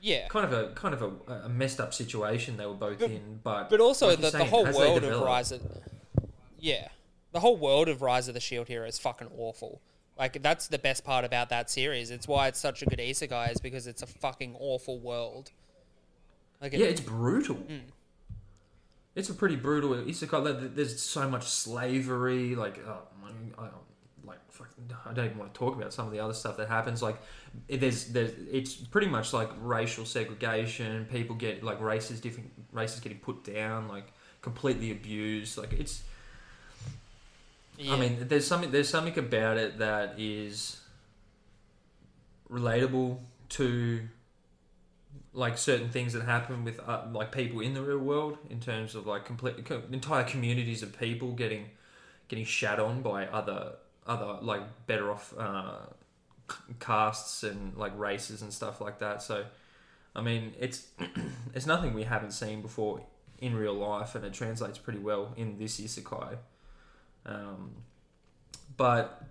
yeah Kind of a kind of a, a messed up situation they were both in, but but also like the, you're the whole world of rise yeah the whole world of rise of the shield hero is fucking awful like that's the best part about that series it's why it's such a good isekai is because it's a fucking awful world like it, Yeah, it's brutal. Hmm. It's a pretty brutal isekai. There's so much slavery. Like, oh, my- I, like, fuck, I don't even want to talk about some of the other stuff that happens. Like, there's, there's, it's pretty much like racial segregation. People get like races, different races getting put down, like completely abused. Like, it's. Yeah. I mean, there's something there's something about it that is relatable to like certain things that happen with uh, like people in the real world in terms of like complete co- entire communities of people getting getting shat on by other other like better off uh, c- castes and like races and stuff like that. So, I mean, it's it's nothing we haven't seen before in real life, and it translates pretty well in this isekai. Um, but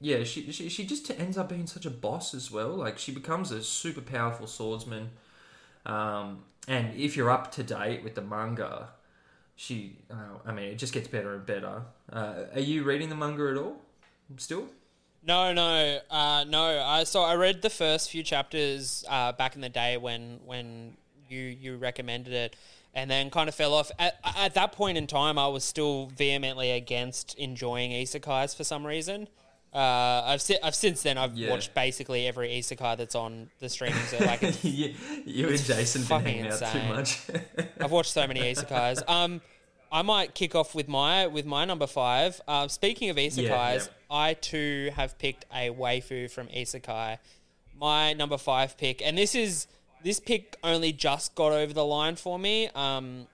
yeah, she, she she just ends up being such a boss as well. Like she becomes a super powerful swordsman. Um, and if you're up to date with the manga, she uh, I mean it just gets better and better. Uh, are you reading the manga at all? Still? No, no, uh, no. I so I read the first few chapters uh, back in the day when when you you recommended it, and then kind of fell off. At, at that point in time, I was still vehemently against enjoying isekais for some reason. Uh, I've si- I've since then I've Yeah. watched basically every isekai that's on the streaming. So like it's you, you and Jason been fucking out too insane. much. I've watched so many isekais. Um, I might kick off with my with my number five. Uh, speaking of isekais, yeah. I too have picked a waifu from isekai. My number five pick, and this is this pick only just got over the line for me. Um,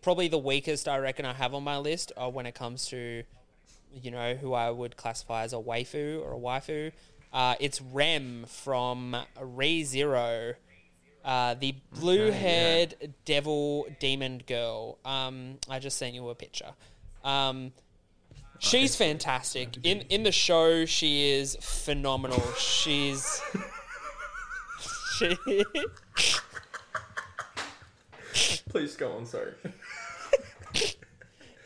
probably the weakest I reckon I have on my list uh, when it comes to you know who I would classify as a waifu or a waifu. Uh, it's Rem from Re Zero. Uh, the blue-haired devil demon girl. Um, I just sent you a picture. Um, she's fantastic. In in the show, she is phenomenal. She's Please go on. Sorry.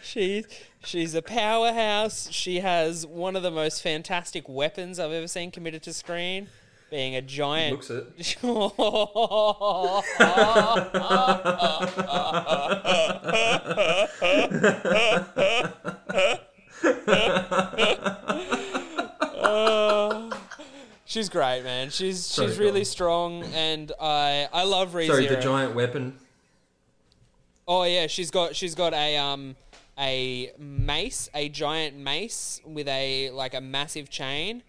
She's she's a powerhouse. She has one of the most fantastic weapons I've ever seen committed to screen, being a giant. Looks it. Uh, she's great, man. She's Sorry, she's really on. strong, and I I love ReZero. Sorry, the giant weapon. Oh yeah, she's got she's got a um a mace, a giant mace with a like a massive chain,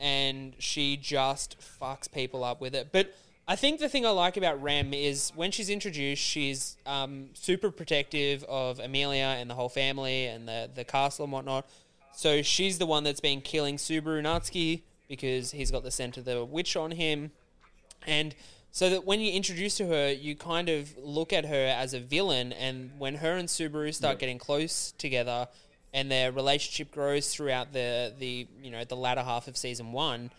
and she just fucks people up with it. But I think the thing I like about Rem is when she's introduced, she's um, super protective of Emilia and the whole family and the the castle and whatnot. So she's the one that's been killing Subaru Natsuki because he's got the scent of the witch on him. And so that when you introduce to her, you kind of look at her as a villain. And when her and Subaru start getting close together, and their relationship grows throughout the the you know the latter half of season one,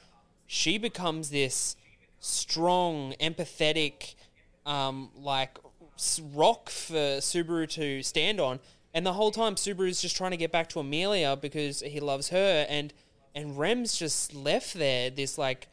she becomes this strong, empathetic, um, like rock for Subaru to stand on. And the whole time, Subaru's just trying to get back to Emilia because he loves her, and and Rem's just left there. This like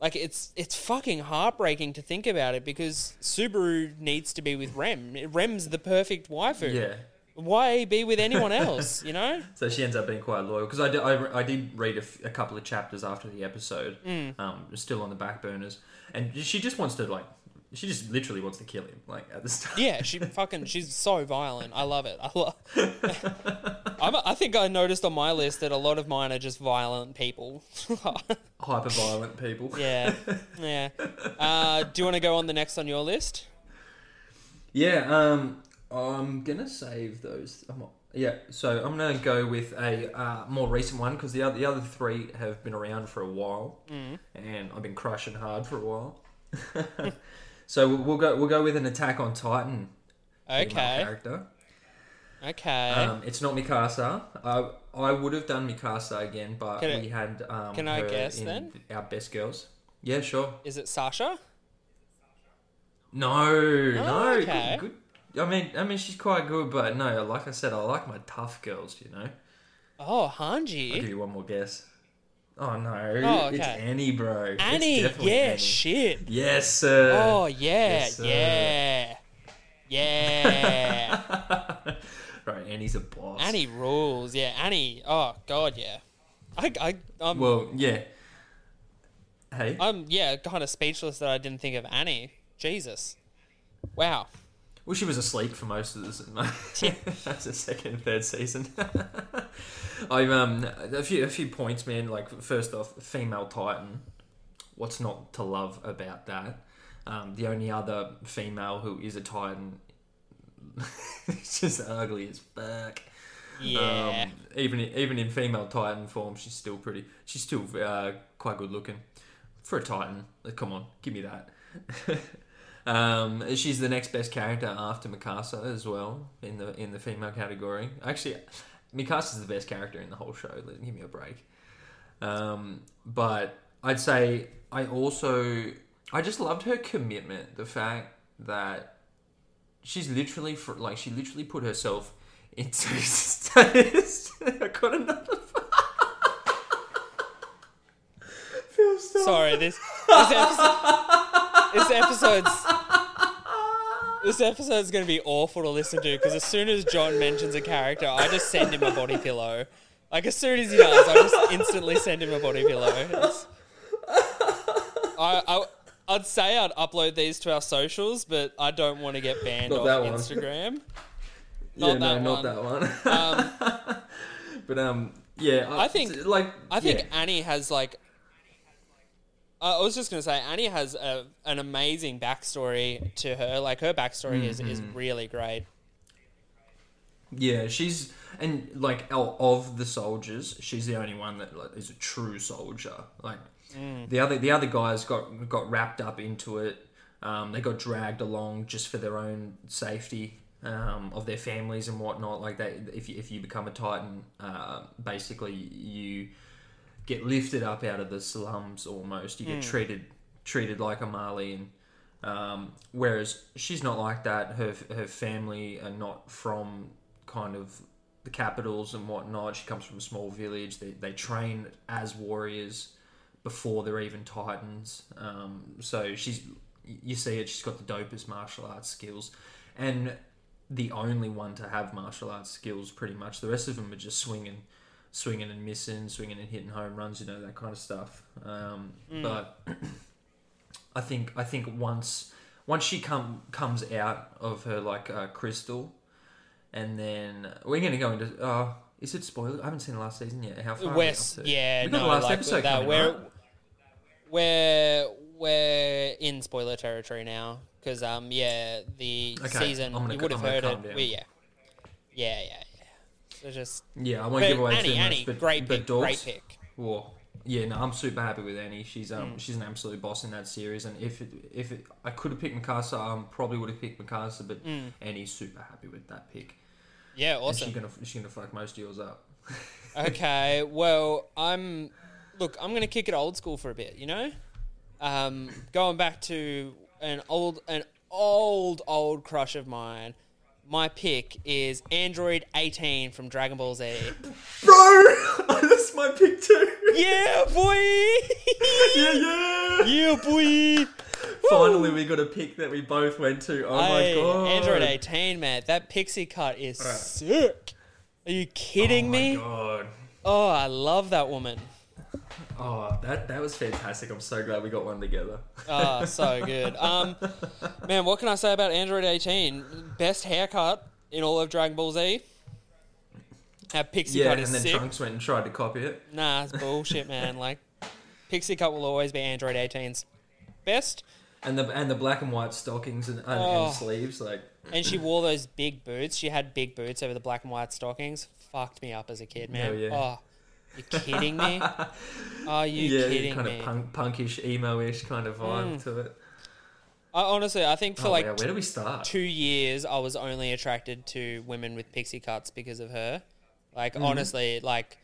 like it's it's fucking heartbreaking to think about it because Subaru needs to be with Rem. Rem's the perfect waifu. Yeah. Why be with anyone else? You know? So she ends up being quite loyal because I did, I, I did read a, f- a couple of chapters after the episode, Mm. um, still on the back burners, and she just wants to like she just literally wants to kill him. Like at the start. Yeah, she fucking she's so violent. I love it. I love. I'm, I think I noticed on my list that a lot of mine are just violent people. hyper violent people. yeah, yeah. Uh, do you want to go on the next on your list? Yeah, um, I'm gonna save those. I'm not, yeah, so I'm gonna go with a uh, more recent one because the other the other three have been around for a while, and I've been crushing hard for a while. So we'll, go we'll go with an Attack on Titan Okay, character. okay. Um, it's not Mikasa. I I would have done Mikasa again, but Can we had um, can I guess then? Our best girls. Yeah, sure. Is it Sasha? No, no, okay. good, good. I mean, I mean, she's quite good, but no, like I said, I like my tough girls. You know. Oh, Hanji. I'll give you one more guess. Oh no, Oh, it's. Annie, bro. Annie. definitely Yeah, Annie. shit. Yes, sir. Oh yeah, Yes, sir. yeah, yeah. right, Annie's a boss. Annie rules. Yeah, Annie. Oh god, yeah. I, I, I'm, Well, yeah. Hey. I'm, yeah, kind of speechless that I didn't think of Annie. Jesus. Wow. Well, she was asleep for most of this. That's the second and third season. I'm um a few a few points, man. Like first off, female Titan. What's not to love about that? Um, the only other female who is a Titan, it's just ugly as fuck. Yeah. Um, even even in female Titan form, she's still pretty. She's still uh, quite good looking for a Titan. Like, Come on, give me that. Um, she's the next best character after Mikasa as well in the in the female category. Actually, Mikasa's the best character in the whole show. Give me a break. Um, but I'd say I also I just loved her commitment. The fact that she's literally for, like she literally put herself into status. I got another. Sorry, this this episode, this episode's this episode's gonna be awful to listen to because as soon as John mentions a character, I just send him a body pillow. Like as soon as he does, I just instantly send him a body pillow. It's- I, I I'd say I'd upload these to our socials, but I don't want to get banned Not that one. Instagram. yeah, Not no, that not that one. Um, but um, yeah, I think- like I think yeah. Annie has like. I was just gonna say Annie has a, an amazing backstory to her. Like her backstory is is Mm-hmm. really great. Yeah, she's and like of the soldiers, she's the only one that like, is a true soldier. Like the other the other guys got got wrapped up into it. Um, they got dragged along just for their own safety um, of their families and whatnot. Like they, if you, if you become a titan, uh, basically you get lifted up out of the slums almost. You get treated treated like a Marleyan um, whereas she's not like that. Her her family are not from kind of the capitals and whatnot. She comes from a small village. They they train as warriors before they're even titans. Um, so she's you see it. She's got the dopest martial arts skills, and the only one to have martial arts skills. Pretty much the rest of them are just swinging. Swinging and missing, swinging and hitting home runs, you know that kind of stuff. Um, But I think I think once once she come comes out of her like uh, crystal, and then we're gonna go into. Uh, is it spoiler? I haven't seen the last season yet. How far? West, yeah, We got no, the last like episode that. coming, We're right? we're we're in spoiler territory now because um yeah the Okay, season gonna- you would have heard it. We, yeah, yeah, yeah, yeah. So just Yeah, I won't give away Annie, too much. But, great but pick, Dorks, great pick. Whoa. Yeah, no, I'm super happy with Annie. She's um she's an absolute boss in that series. And if it, if it, I could have picked Mikasa, I probably would have picked Mikasa. But Annie's super happy with that pick. Yeah, And awesome. she's gonna she's gonna fuck most of yours up. okay, well, I'm look, I'm gonna kick it old school for a bit, you know? Um, going back to an old an old, old crush of mine. My pick is Android 18 from Dragon Ball Z. Bro, that's my pick too. yeah, boy! yeah, yeah. yeah, boy! Finally, we got a pick that we both went to. Oh my god, Android 18, man. That pixie cut is sick. Are you kidding me? oh me? My god. Oh, I love that woman. Oh, that that was fantastic. I'm so glad we got one together. Oh, so good. Um, man, what can I say about Android 18? Best haircut in all of Dragon Ball Z. That pixie yeah, cut and then sick. Trunks went and tried to copy it. Nah, it's bullshit, man. Like, pixie cut will always be Android 18's best. And the and the black and white stockings and, and, Oh. and sleeves, like And she wore those big boots. She had big boots over the black and white stockings. Fucked me up as a kid, man. Hell yeah. Oh, you kidding me? Are you kidding me? yeah, kidding kind me? of punk, punkish, emo-ish kind of vibe Mm. to it. I, honestly, I think for oh, like wow, where do we start? two years, I was only attracted to women with pixie cuts because of her. Like Mm-hmm. honestly, like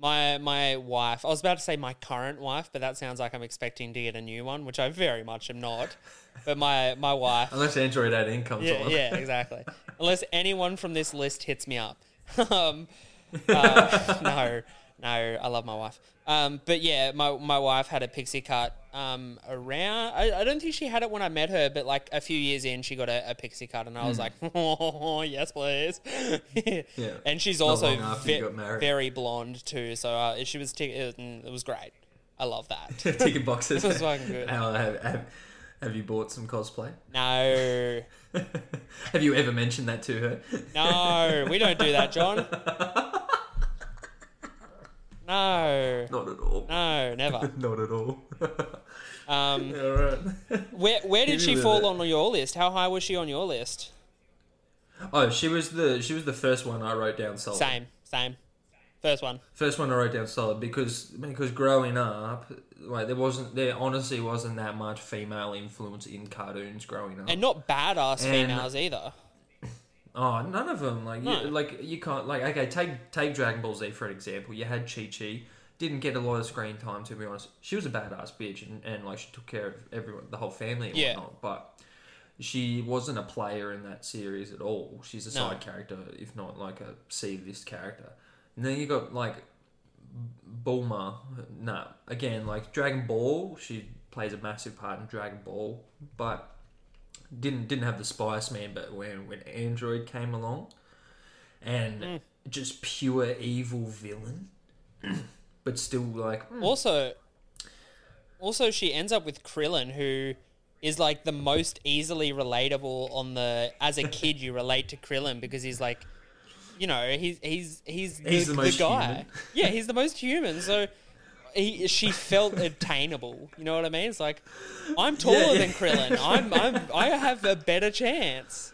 my my wife. I was about to say my current wife, but that sounds like I'm expecting to get a new one, which I very much am not. But my my wife. Unless Android 18 comes Yeah, on. yeah, exactly. Unless anyone from this list hits me up. um, uh, no, no, I love my wife. Um, but yeah, my my wife had a pixie cut um, around. I, I don't think she had it when I met her, but like a few years in, she got a, a pixie cut, and I was like, oh, yes, please. Yeah. And she's Not also long after you ve- very blonde too, so uh, she was. T- it, it was great. I love that. Ticket boxes. It was fucking good. How- have, have, have you bought some cosplay? No, have you ever mentioned that to her? no, we don't do that, John. No. Not at all. No, never. Not at all. Um, all right. where where did she fall on your list? How high was she on your list? Oh, she was the she was the first one I wrote down solid. Same, same. First one. First one I wrote down solid because because growing up, like there wasn't there honestly wasn't that much female influence in cartoons growing up. And not badass And- females either. Oh, none of them. Like, No. you, like you can't. Like, okay, take take Dragon Ball Z for an example. You had Chi Chi, didn't get a lot of screen time to be honest. She was a badass bitch, and, and like she took care of everyone, the whole family, and Yeah. whatnot. But she wasn't a player in that series at all. She's a No. side character, if not like a C list character. And then you got like Bulma. No, again, like Dragon Ball, she plays a massive part in Dragon Ball, but didn't didn't have the Spice Man. But when when Android came along, and Mm. just pure evil villain, but still like mm, Also, also she ends up with Krillin, who is like the most easily relatable on the. As a kid, you relate to Krillin because he's like, you know, he's he's he's the, He's the most guy. human. Yeah, he's the most human. So. He, she felt attainable. You know what I mean? It's like I'm taller Yeah, yeah. than Krillin. I'm, I'm I have a better chance.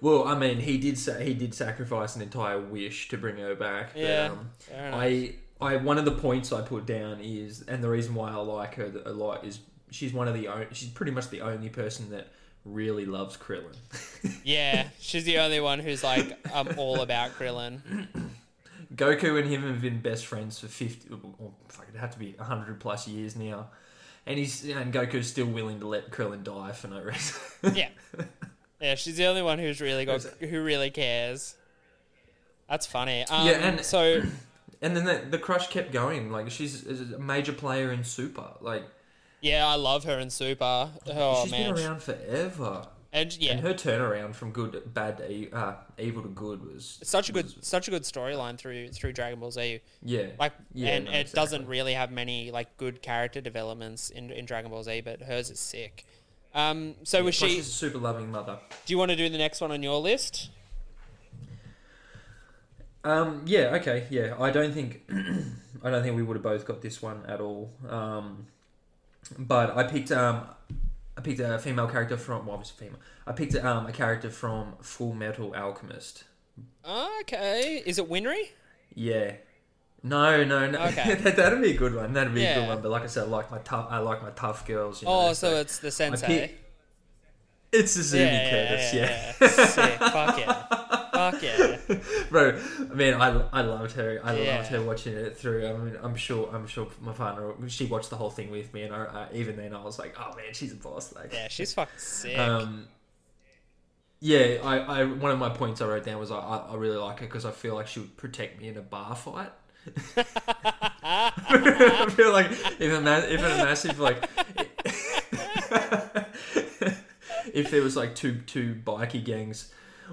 Well, I mean, he did sa- he did sacrifice an entire wish to bring her back. but, Yeah, um. I I one of the points I put down is, and the reason why I like her a lot is she's one of the she's pretty much the only person that really loves Krillin. Yeah, she's the only one who's like, I'm all about Krillin. Goku and him have been best friends for fifty, or fuck, it had to be hundred plus years now, and he's and Goku's still willing to let Krillin die for no reason. Yeah, yeah, she's the only one who's really got who really cares. That's funny. Um, Yeah, and- so and then the, the crush kept going. Like she's a major player in Super. Like yeah, I love her in Super. Oh she's man, been around forever. And yeah, And her turnaround from good, bad, to uh, evil to good was such a good such a good storyline through through Dragon Ball Z. yeah, Like, Yeah, and no, it exactly. doesn't really have many like good character developments in in Dragon Ball Z, but hers is sick. Um, so was she? she's a super loving mother. Do you want to do the next one on your list? Um, yeah, okay, yeah. I don't think, I don't think we would have both got this one at all. Um, but I picked, um, I picked a female character from. Well, obviously female. I picked um, a character from Full Metal Alchemist. Okay, is it Winry? Yeah. No, no, no. Okay. that, that'd be a good one. That'd be a good one. But like I said, I like my tough. I like my tough girls. You know, Oh, so it's the sensei. pick- It's Izumi Curtis. Yeah. Sick. Fuck yeah. Fuck yeah. Bro, man, I, I loved her. I Yeah. loved her watching it through. I mean, I'm sure. I'm sure my partner. She watched the whole thing with me, and I, I, even then, I was like, "Oh man, she's a boss." Like, Yeah, she's fucking sick. um, yeah. I, I, one of my points I wrote down was I, I I really like her because I feel like she would protect me in a bar fight. I feel like if a ma- if a massive like if there was like two two bikie gangs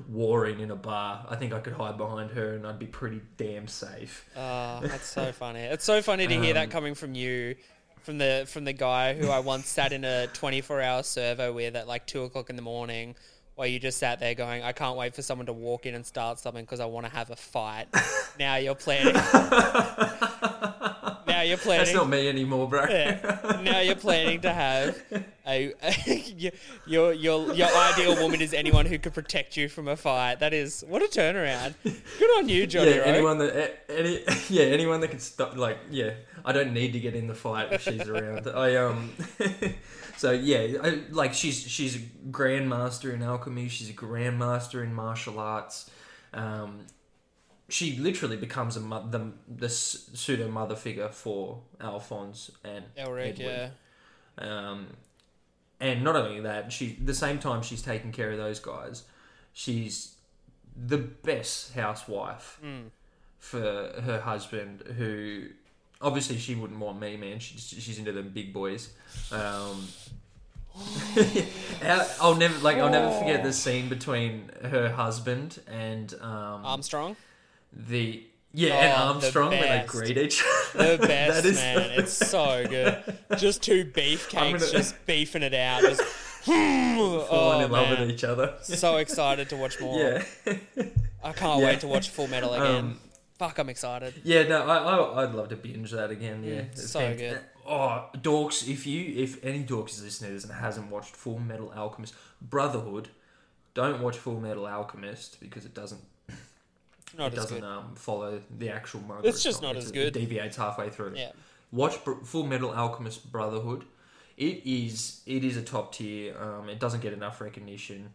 warring in a bar, I think I could hide behind her and I'd be pretty damn safe. Oh, that's so funny. It's so funny to hear that Um, coming from you, from the from the guy who I once sat in a 24 hour servo with at like two o'clock in the morning, while you just sat there going, "I can't wait for someone to walk in and start something because I want to have a fight." now you're planning. you're planning. That's not me anymore, bro. Yeah. Now you're planning to have a, your your your ideal woman is anyone who could protect you from a fight. That is what a turnaround. Good on you, Johnny. yeah, Rowe. anyone that any yeah anyone that can stop like yeah I don't need to get in the fight if she's around. I um so yeah I, like she's she's a grandmaster in alchemy. She's a grandmaster in martial arts. Um, she literally becomes a mo- the the pseudo mother figure for Alphonse and Elric, Edward. yeah. Um, and not only that, she the same time she's taking care of those guys, she's the best housewife Mm. for her husband. Who obviously she wouldn't want me, man. She's she's into them big boys. Um, I'll- I'll never like I'll never forget the scene between her husband and um, Armstrong. The yeah and Oh, the Armstrong when they greet each other. The best, That is- man. It's so good. Just two beefcakes gonna- just beefing it out. Just, falling oh, in love man. with each other. So excited to watch more. Yeah. I can't Yeah. wait to watch Full Metal again. Um, Fuck, I'm excited. Yeah, no, I, I I'd love to binge that again. Yeah, Mm, It's so fant- good. Oh, dorks! If you, if any dorks is listening to this and hasn't watched Full Metal Alchemist Brotherhood, don't watch Full Metal Alchemist because it doesn't Not it doesn't um, follow the actual manga. It's just not as good. It deviates halfway through. Yeah. Watch Br- Full Metal Alchemist Brotherhood. It is it is a top tier. Um, it doesn't get enough recognition.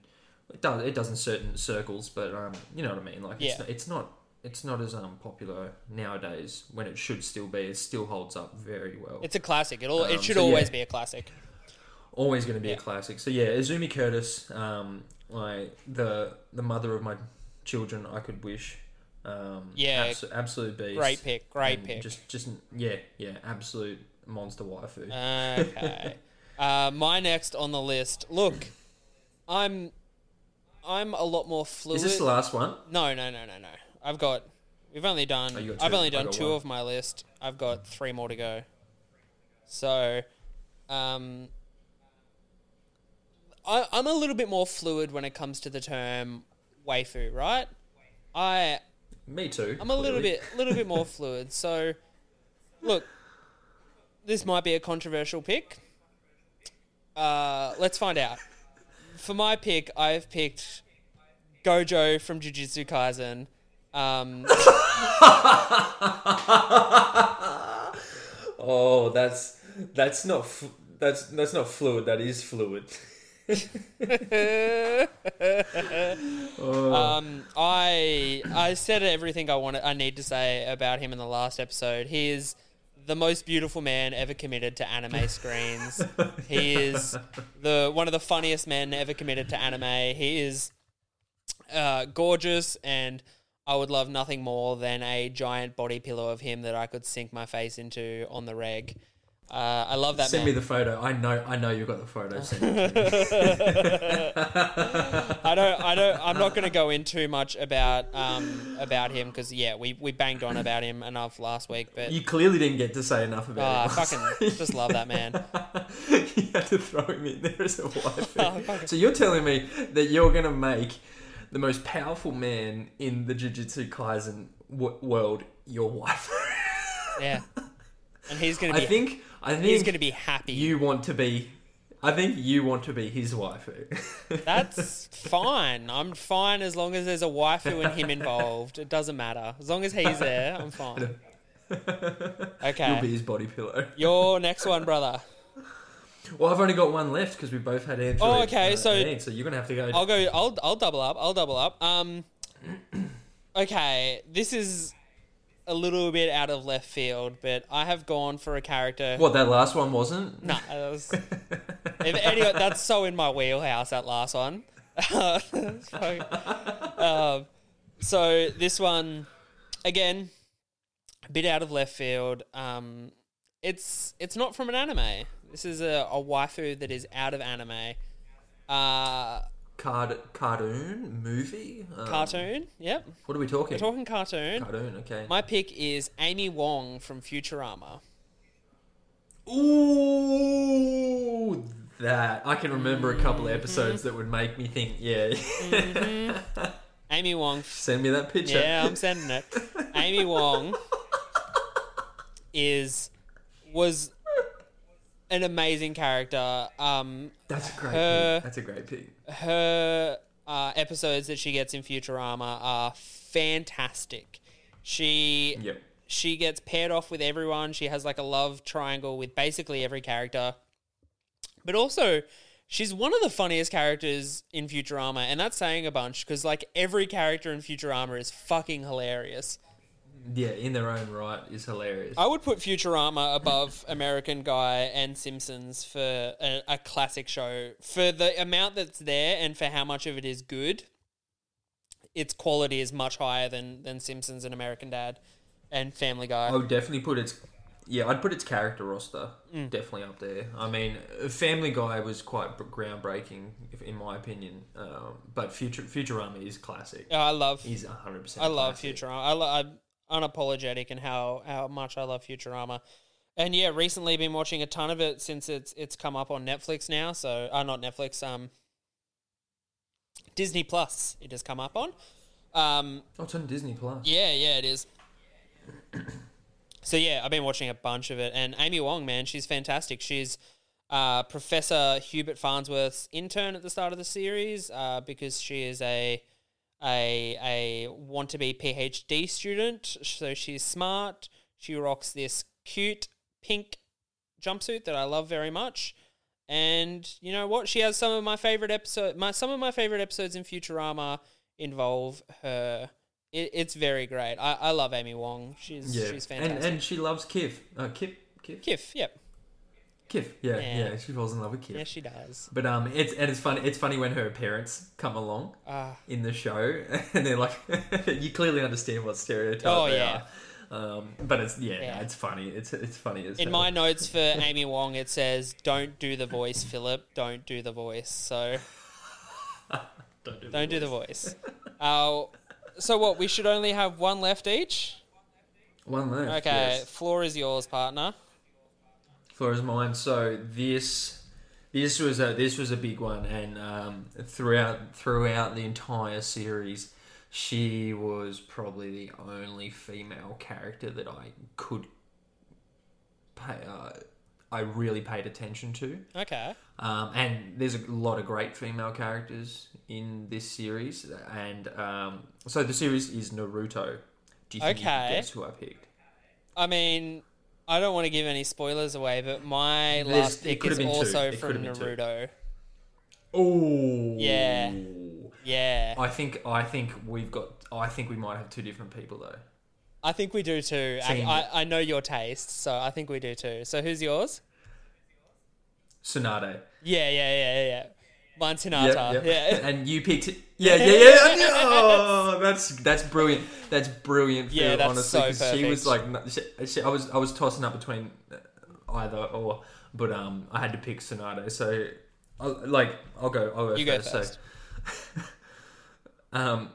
It does it does in certain circles, but um, you know what I mean. Like Yeah. it's, it's not it's not as um popular nowadays when it should still be. It still holds up very well. It's a classic. It'll, Um, it should so always yeah. be a classic. always going to be Yeah. a classic. So yeah, Izumi Curtis, um, like the the mother of my children, I could wish. Um, Yeah. abso- absolute beast. Great pick. Great pick. Just just yeah yeah absolute monster waifu. Okay. uh, my next on the list. Look, I'm I'm a lot more fluid. is this the last one? No, no, no, no, no. I've got. We've only done. Oh, I've only done two one. of my list. I've got three more to go. So, um, I, I'm a little bit more fluid when it comes to the term waifu, right? I Me too. I'm a little bit, little bit more fluid. So, look, this might be a controversial pick. Uh, let's find out. For my pick, I've picked Gojo from Jujutsu Kaisen. Um, Oh, that's that's not f- that's that's not fluid. That is fluid. um, I I said everything I wanted. I need to say about him in the last episode. He is the most beautiful man ever committed to anime screens. he is the one of the funniest men ever committed to anime. He is uh, gorgeous, and I would love nothing more than a giant body pillow of him that I could sink my face into on the reg. Uh, I love that Send man. me the photo. I know I know you've got the photo. Send it to. I don't. I don't. I'm not going to go in too much about um about him because yeah, we we banged on about him enough last week. But You clearly didn't get to say enough about I it. fucking just love that man. you had to throw him in there as a Oh, wife. fuck so you're telling me that you're going to make the most powerful man in the Jujutsu Kaisen w- world your wife? Yeah, and he's going to I be. think I think he's going to be happy. you want to be. I think you want to be his wife. That's fine. I'm fine as long as there's a waifu and him involved. It doesn't matter as long as he's there. I'm fine. Okay. You'll be his body pillow. your next one, brother. Well, I've only got one left because we both had Android. Oh, okay, uh, so- so you're gonna have to go. I'll go. I'll I'll double up. I'll double up. Um. Okay, this is a little bit out of left field, but I have gone for a character. What that last one wasn't? That was, if any, that's so in my wheelhouse. That last one. so, um, so this one, again, a bit out of left field. Um, it's it's not from an anime. This is a, a waifu that is out of anime. Uh, card cartoon movie. Um, Cartoon. Yep. What are we talking? We're talking cartoon. cartoon. Okay. My pick is Amy Wong from Futurama. Ooh, that I can remember a couple of episodes that would make me think. Yeah, Amy Wong. send me that picture. Yeah, I'm sending it. Amy Wong is was an amazing character. Um, That's a great. Her- pick. That's a great pick. her uh, episodes that she gets in Futurama are fantastic. She Yep. she gets paired off with everyone. She has like a love triangle with basically every character. But also, she's one of the funniest characters in Futurama, and that's saying a bunch because like every character in Futurama is fucking hilarious. Yeah, in their own right is hilarious. I would put Futurama above American Guy and Simpsons for a, a classic show. For the amount that's there and for how much of it is good, its quality is much higher than, than Simpsons and American Dad and Family Guy. I would definitely put its. Yeah, I'd put its character roster Mm. definitely up there. I mean, Family Guy was quite groundbreaking, in my opinion. Um, but Future Futurama is classic. I love He's hundred percent. I love Futurama. I lo- I'm unapologetic in how, how much I love Futurama. And yeah, recently been watching a ton of it since it's it's come up on Netflix now. So, uh, not Netflix, um, Disney Plus. It has come up on. Um, Oh, it's on Disney Plus. yeah, yeah, it is. so yeah, I've been watching a bunch of it, and Amy Wong, man, she's fantastic. She's uh, Professor Hubert Farnsworth's intern at the start of the series uh, because she is a a a want to be PhD student. So she's smart. She rocks this cute pink jumpsuit that I love very much. And you know what? She has some of my favorite episode. My some of my favorite episodes in Futurama involve her. It, it's very great. I, I love Amy Wong. She's Yeah, she's fantastic. and and she loves Kif. Uh, Kif, Kif, Kif, yep, Kif. Yeah, Yeah. yeah, She falls in love with Kif. yeah, she does. But um, it's and it's funny. It's funny when her parents come along Ah, in the show, and they're like, you clearly understand what stereotype Oh, they yeah. are. Um, but it's yeah, Yeah. it's funny. It's it's funny as in hell. my notes for Amy Wong, it says, "Don't do the voice, Philip. Don't do the voice." So don't do, the don't do the voice. voice. Uh, so what? We should only have one left each. One left. Okay, yes. floor is yours, partner. Floor is mine. So this this was a this was a big one, and um, throughout throughout the entire series, she was probably the only female character that I could pay. Uh, I really paid attention to. Okay. Um, and there's a lot of great female characters in this series, and um, so the series is Naruto. Do you think you Okay. can guess who I picked? I mean, I don't want to give any spoilers away, but my There's- last pick is also from. Naruto. Oh, Yeah. Yeah, I think I think we've got. I think we might have two different people though. I think we do too. I, I, I know your taste, so I think we do too. So who's yours? Tsunade. Yeah, yeah, yeah, yeah, yeah. Mine's Hinata. Yeah. and you picked. Yeah, yeah, yeah. Oh, that's that's brilliant. That's brilliant. Yeah, Phil, that's honestly, so she was like, she, she, I was I was tossing up between either or, but um, I had to pick Tsunade. So, I, like, I'll go. I'll go You go first. first. So, um,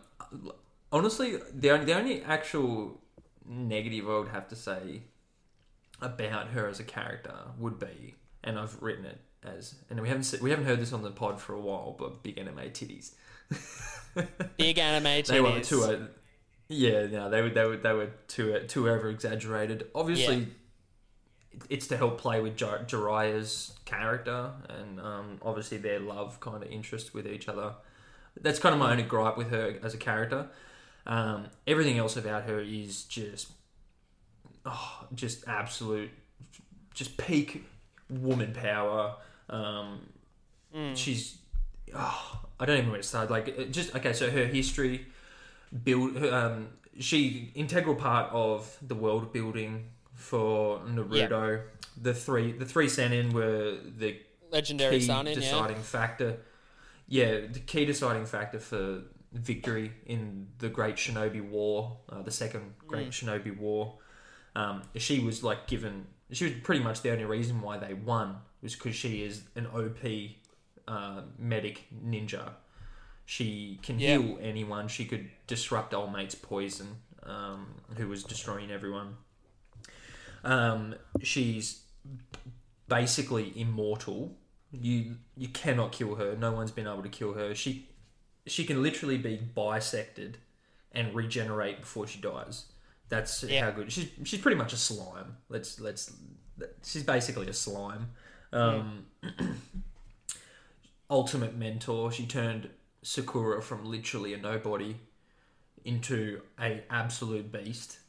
honestly, the only the only actual negative I would have to say about her as a character would be, and I've written it as, and we haven't se- we haven't heard this on the pod for a while, but big anime titties. Big anime titties. They were too, uh, yeah, no, they were they were they were too uh, too over exaggerated. Obviously, Yeah. it's to help play with Jir- Jiraiya's character and um, obviously their love kind of interest with each other. That's kind of my only gripe with her as a character. Um, everything else about her is just, oh, just absolute, just peak woman power. Um, She's, oh, I don't even know where to start. Like, just okay. So her history, build, um, she integral part of the world building for Naruto. The three, the three Sannin were the Legendary key Sannin, yeah. deciding factor. Yeah, the key deciding factor for victory in the Great Shinobi War, uh, the second Great Shinobi War. Um, she was like given. She was pretty much the only reason why they won was because she is an OP uh, medic ninja. She can Yeah. heal anyone. She could disrupt old mate's poison, um, who was destroying everyone. Um, she's basically immortal. You you cannot kill her. No one's been able to kill her. She she can literally be bisected and regenerate before she dies. That's Yeah. how good she's. She's pretty much a slime. Let's let's. She's basically a slime. Um, ultimate mentor. She turned Sakura from literally a nobody into a absolute beast.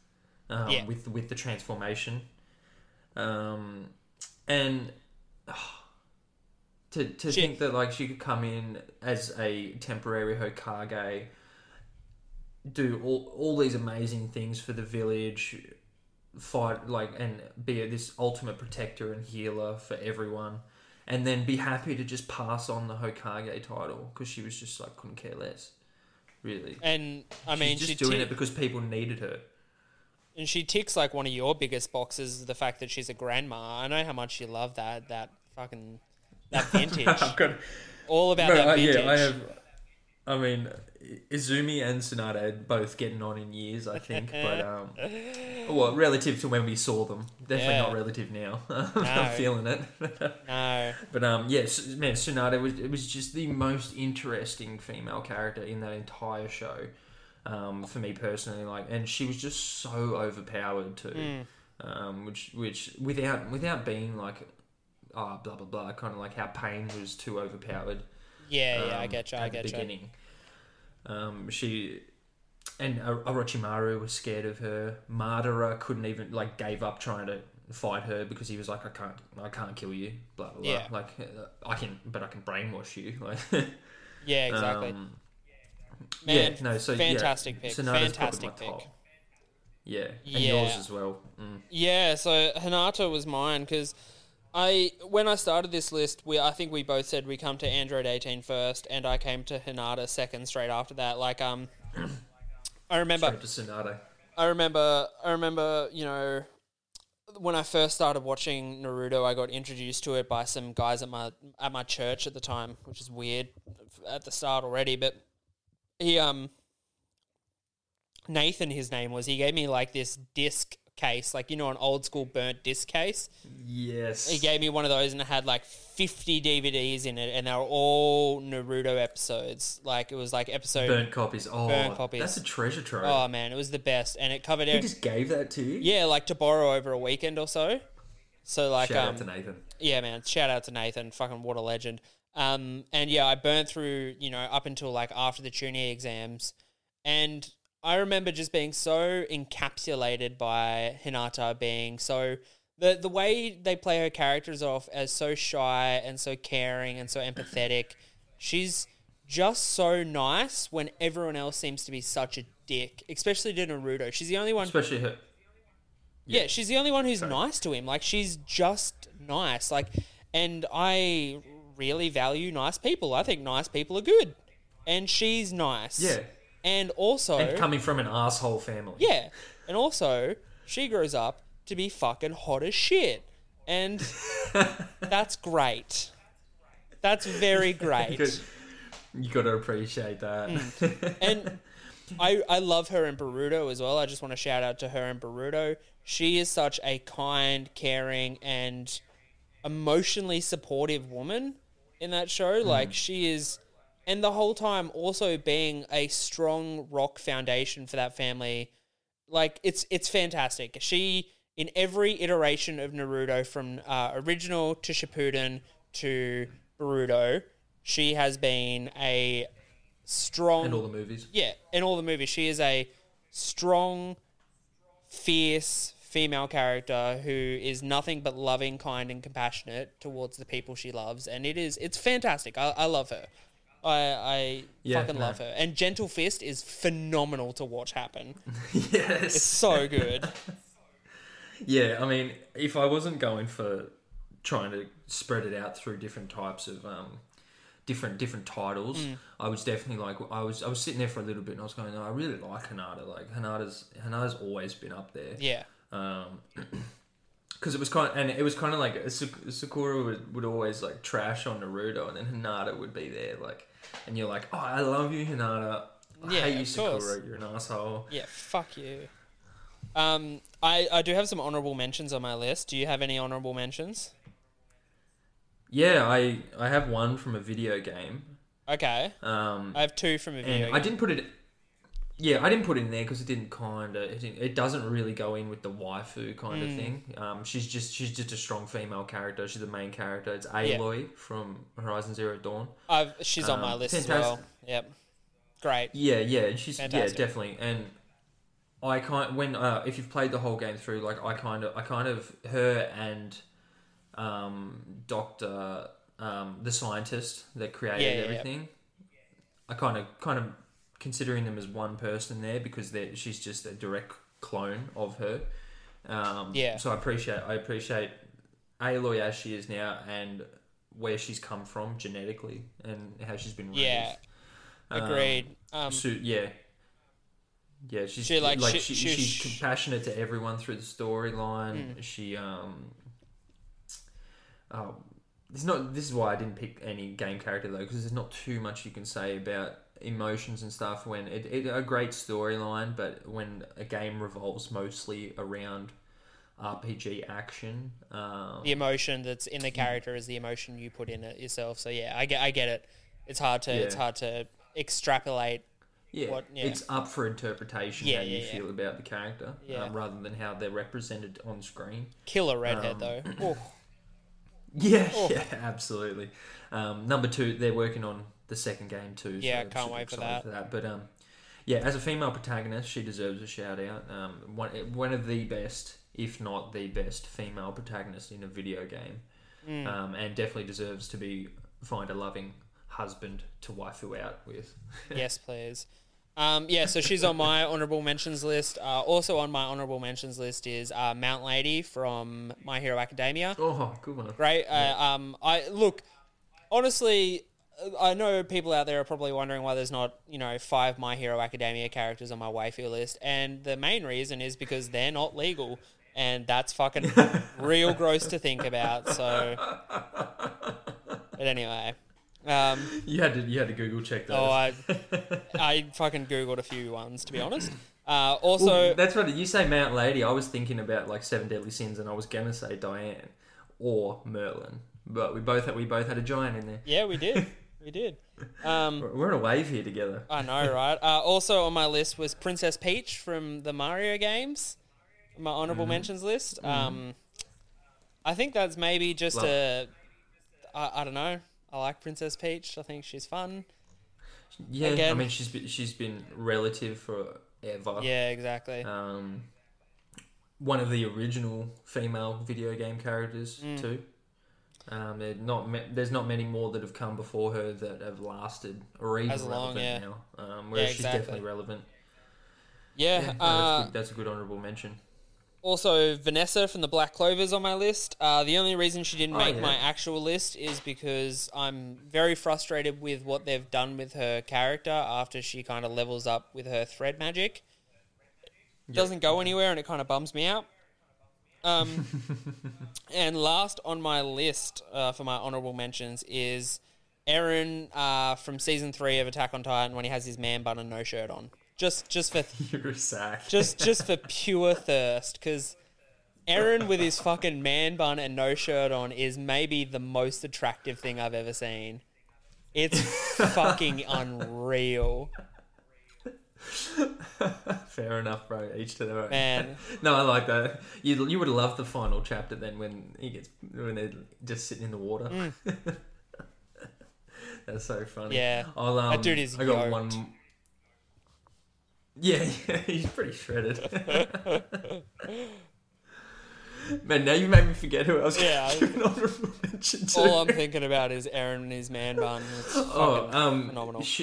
Um, Yeah. with with the transformation. Um, and to to She- think that like she could come in as a temporary Hokage, do all all these amazing things for the village, fight like and be this ultimate protector and healer for everyone, and then be happy to just pass on the Hokage title because she was just like couldn't care less, really. And I mean, She's she just doing ti- it because people needed her. and she ticks like one of your biggest boxes, the fact that she's a grandma. I know how much you love that that fucking that vintage. I've got All about No, that uh, vintage. yeah, I have. I mean, Izumi and Tsunade are both getting on in years, I think, but um, well, relative to when we saw them, definitely Yeah. not relative now. No. I'm feeling it, No. but um, yes, man, Tsunade was it was just the most interesting female character in that entire show, um, for me personally. Like, and she was just so overpowered too, Hmm. um, which which without without being like. Ah, blah blah blah. Kind of like how Pain was too overpowered Yeah, yeah, I um, get you. I at the get you. beginning. Um, she and Oro- Orochimaru was scared of her. Madara couldn't even like gave up trying to fight her because he was like, I can't, I can't kill you. Blah blah blah. Yeah. Like uh, I can, but I can brainwash you. Like Yeah, exactly. um, Man, yeah, no, so yeah, fantastic pick. Tsunade's Fantastic pick. top. Yeah, and Yeah. yours as well. Mm. Yeah, so Hinata was mine because I when I started this list, we I think we both said we come to Android 18 first, and I came to Hinata second straight after that. Like um, I remember Straight to Tsunade. I remember I remember you know when I first started watching Naruto, I got introduced to it by some guys at my at my church at the time, which is weird at the start already. But he um Nathan, his name was. He gave me like this disc case, like you know, an old school burnt disc case. Yes. He gave me one of those, and it had like fifty DVDs in it, and they were all Naruto episodes. Like it was like episode. Burnt copies. Oh, Burnt copies. that's a treasure trove. Oh man, it was the best, and it covered. he every- just gave that to you. yeah, like to borrow over a weekend or so. So like, Shout um, out to Nathan. yeah, man, shout out to Nathan, fucking what a legend. Um, and yeah, I burnt through, you know, up until like after the Chunin exams, and I remember just being so encapsulated by Hinata being so the the way they play her characters off as so shy and so caring and so empathetic. She's just so nice when everyone else seems to be such a dick, especially to Naruto. She's the only one Especially her. yeah, she's the only one who's nice to him. Like she's just nice. Like, and I really value nice people. I think nice people are good, and she's nice. Yeah. And also And coming from an asshole family. yeah, and also she grows up to be fucking hot as shit, and that's great. That's very great. Good. You got to appreciate that. Mm. and I I love her in Boruto as well. I just want to shout out to her in Boruto. She is such a kind, caring, and emotionally supportive woman in that show. Like she is, and the whole time also being a strong rock foundation for that family. Like it's it's fantastic. She in every iteration of Naruto from uh, original to Shippuden to Boruto, she has been a strong and all the movies. yeah, in all the movies, she is a strong, fierce female character who is nothing but loving, kind, and compassionate towards the people she loves, and it is it's fantastic. I, I love her. I I Yeah, fucking no. love her. And Gentle Fist is phenomenal to watch happen. yes. It's so good. Yeah, I mean, if I wasn't going for trying to spread it out through different types of um, different different titles, Mm. I was definitely like I was I was sitting there for a little bit and I was going, no, I really like Hinata. Like Hinata's Hinata's always been up there. Yeah. Um, because it was kind of, and it was kind of like Sakura would, would always like trash on Naruto, and then Hinata would be there, like, and you're like, oh, I love you, Hinata. I Yeah, hate you, Sakura. course. You're an asshole. Yeah, fuck you. Um, I, I do have some honorable mentions on my list. Do you have any honorable mentions? Yeah, I I have one from a video game. Okay, Um, I have two from a video. game. I didn't put it. Yeah, I didn't put it in there because it didn't kind of. It, it doesn't really go in with the waifu kind Hmm. of thing. Um, she's just she's just a strong female character. She's the main character. It's Aloy from Horizon Zero Dawn. I've, she's on my Um, list as fantastic. well. Yep, great. Yeah, yeah, and she's Fantastic. yeah definitely. And I kind when uh, if you've played the whole game through, like I kind of I kind of her and um, Doctor um, the scientist that created Yeah, yeah, yeah. everything. I kind of kind of considering them as one person there because she's just a direct clone of her. Um, Yeah. So I appreciate I appreciate Aloy as she is now and where she's come from genetically and how she's been raised. Yeah, Um, agreed. Um, so yeah, yeah. She's She, like, like, she- she, she- she's sh- compassionate to everyone through the storyline. Mm. She um. Oh, this is not. This is why I didn't pick any game character though, because there's not too much you can say about emotions and stuff. When it, it a great storyline, but when a game revolves mostly around RPG action, um, the emotion that's in the character is the emotion you put in it yourself. So yeah, I get, I get it. It's hard to, it's hard to extrapolate. Yeah, what- yeah. it's up for interpretation Yeah, how yeah, you yeah. feel about the character, Yeah. um, rather than how they're represented on screen. Killer redhead Um, though. Yeah, Oh. yeah, absolutely. Um, number two, they're working on the second game too. Yeah, so can't wait for excited that. But um, yeah, as a female protagonist, she deserves a shout out. Um, one one of the best, if not the best, female protagonist in a video game, Mm. um, and definitely deserves to be find a loving husband to waifu out with. yes, please. Um, yeah, so she's on my honorable mentions list. Uh, also on my honorable mentions list is uh, Mount Lady from My Hero Academia. Oh, good one. Great. Uh, um, I look honestly. I know people out there are probably wondering why there's not, you know, five My Hero Academia characters on my waifu list, and the main reason is because they're not legal, and that's fucking real gross to think about. So, but anyway, um, You had to you had to Google check that. oh, I, I fucking googled a few ones to be honest. Uh, also, that's what you say, Mount Lady. I was thinking about like Seven Deadly Sins, and I was gonna say Diane or Merlin, but we both had, we both had a giant in there. yeah, we did, we did. Um, We're- in a wave here together. I know, right? Uh, also on my list was Princess Peach from the Mario games. My honorable Mm-hmm. mentions list. Um, I think that's maybe just Love- a. I, I don't know. I like Princess Peach. I think she's fun. Yeah, I mean she's been, she's been relative forever. Yeah, exactly. Um, one of the original female video game characters Mm. too. Um, not ma- there's not many more that have come before her that have lasted or even As long, relevant yeah. now. Um, whereas Yeah, she's definitely relevant. yeah. Yeah, uh, that's, that's a good honourable mention. Also, Vanessa from the Black Clovers on my list. Uh, the only reason she didn't Oh, make yeah. my actual list is because I'm very frustrated with what they've done with her character after she kind of levels up with her thread magic. It doesn't go anywhere and it kind of bums me out. Um, and last on my list uh, for my honorable mentions is Eren uh, from season three of Attack on Titan when he has his man bun and no shirt on. Just, just for You're sack. just just for pure thirst because Eren with his fucking man bun and no shirt on is maybe the most attractive thing I've ever seen. It's fucking unreal, Fair enough, bro. Each to their own. man. no, I like that. You you would love the final chapter then when he gets when they're just sitting in the water. That's so funny. Mm. Yeah. I'll, um, That dude is I got yoked. one. Yeah, yeah, he's pretty shredded. Man, now you made me forget who else. Yeah, I- give an honorable mention to. All I'm thinking about is Eren and his man bun. It's Oh, um, phenomenal. sh-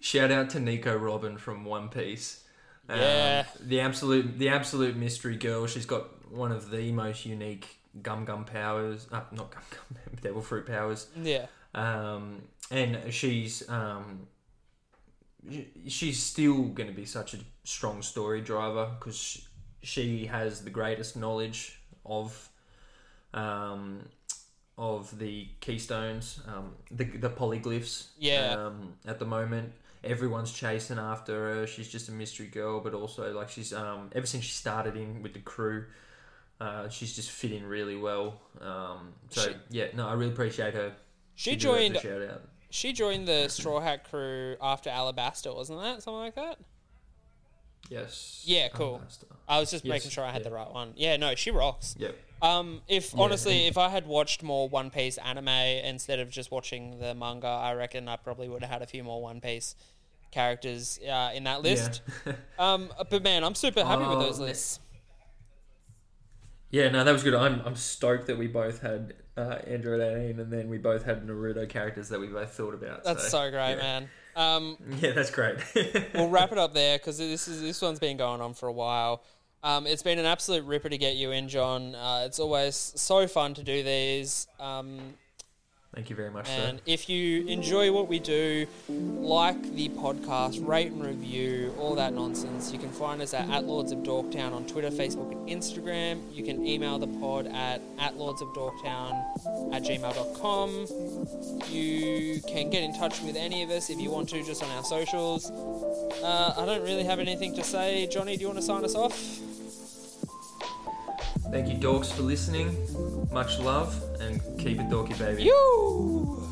shout out to Nico Robin from One Piece. Um, Yeah. the absolute, the absolute mystery girl. She's got one of the most unique gum gum powers. Uh, not gum gum, devil fruit powers. yeah, Um, and she's um, she's still going to be such a strong story driver because she, she has the greatest knowledge of um, of the keystones, um, the the poneglyphs. Yeah. Um, at the moment, everyone's chasing after her. She's just a mystery girl, but also like she's um, ever since she started in with the crew. Uh, she's just fit in really well. Um, so She- yeah, no, I really appreciate her. She joined. a shout out. She joined the Straw Hat crew after Alabasta, wasn't that something like that? Yes. Yeah, cool. Alabasta. I was just Yes, making sure I had the right one. Yeah, no, she rocks. Yep. Um, if Yeah, honestly, if I had watched more One Piece anime instead of just watching the manga, I reckon I probably would have had a few more One Piece characters uh, in that list. Yeah. Um, but man, I'm super happy with those lists. Yeah, no, that was good. I'm, I'm stoked that we both had uh, Android 18 and then we both had Naruto characters that we both thought about. That's so great, yeah. man. Um, Yeah, that's great. we'll wrap it up there because this is this one's been going on for a while. Um, it's been an absolute ripper to get you in, John. Uh, it's always so fun to do these. Um, Thank you very much, And sir. if you enjoy what we do, like the podcast, rate and review, all that nonsense, you can find us at, at Lords of Dorktown on Twitter, Facebook, and Instagram. You can email the pod at, at Lords of Dorktown at gmail.com. You can get in touch with any of us if you want to, just on our socials. Uh, I don't really have anything to say. Johnny, do you want to sign us off? Thank you, dorks, for listening. Much love and keep it dorky, baby. You!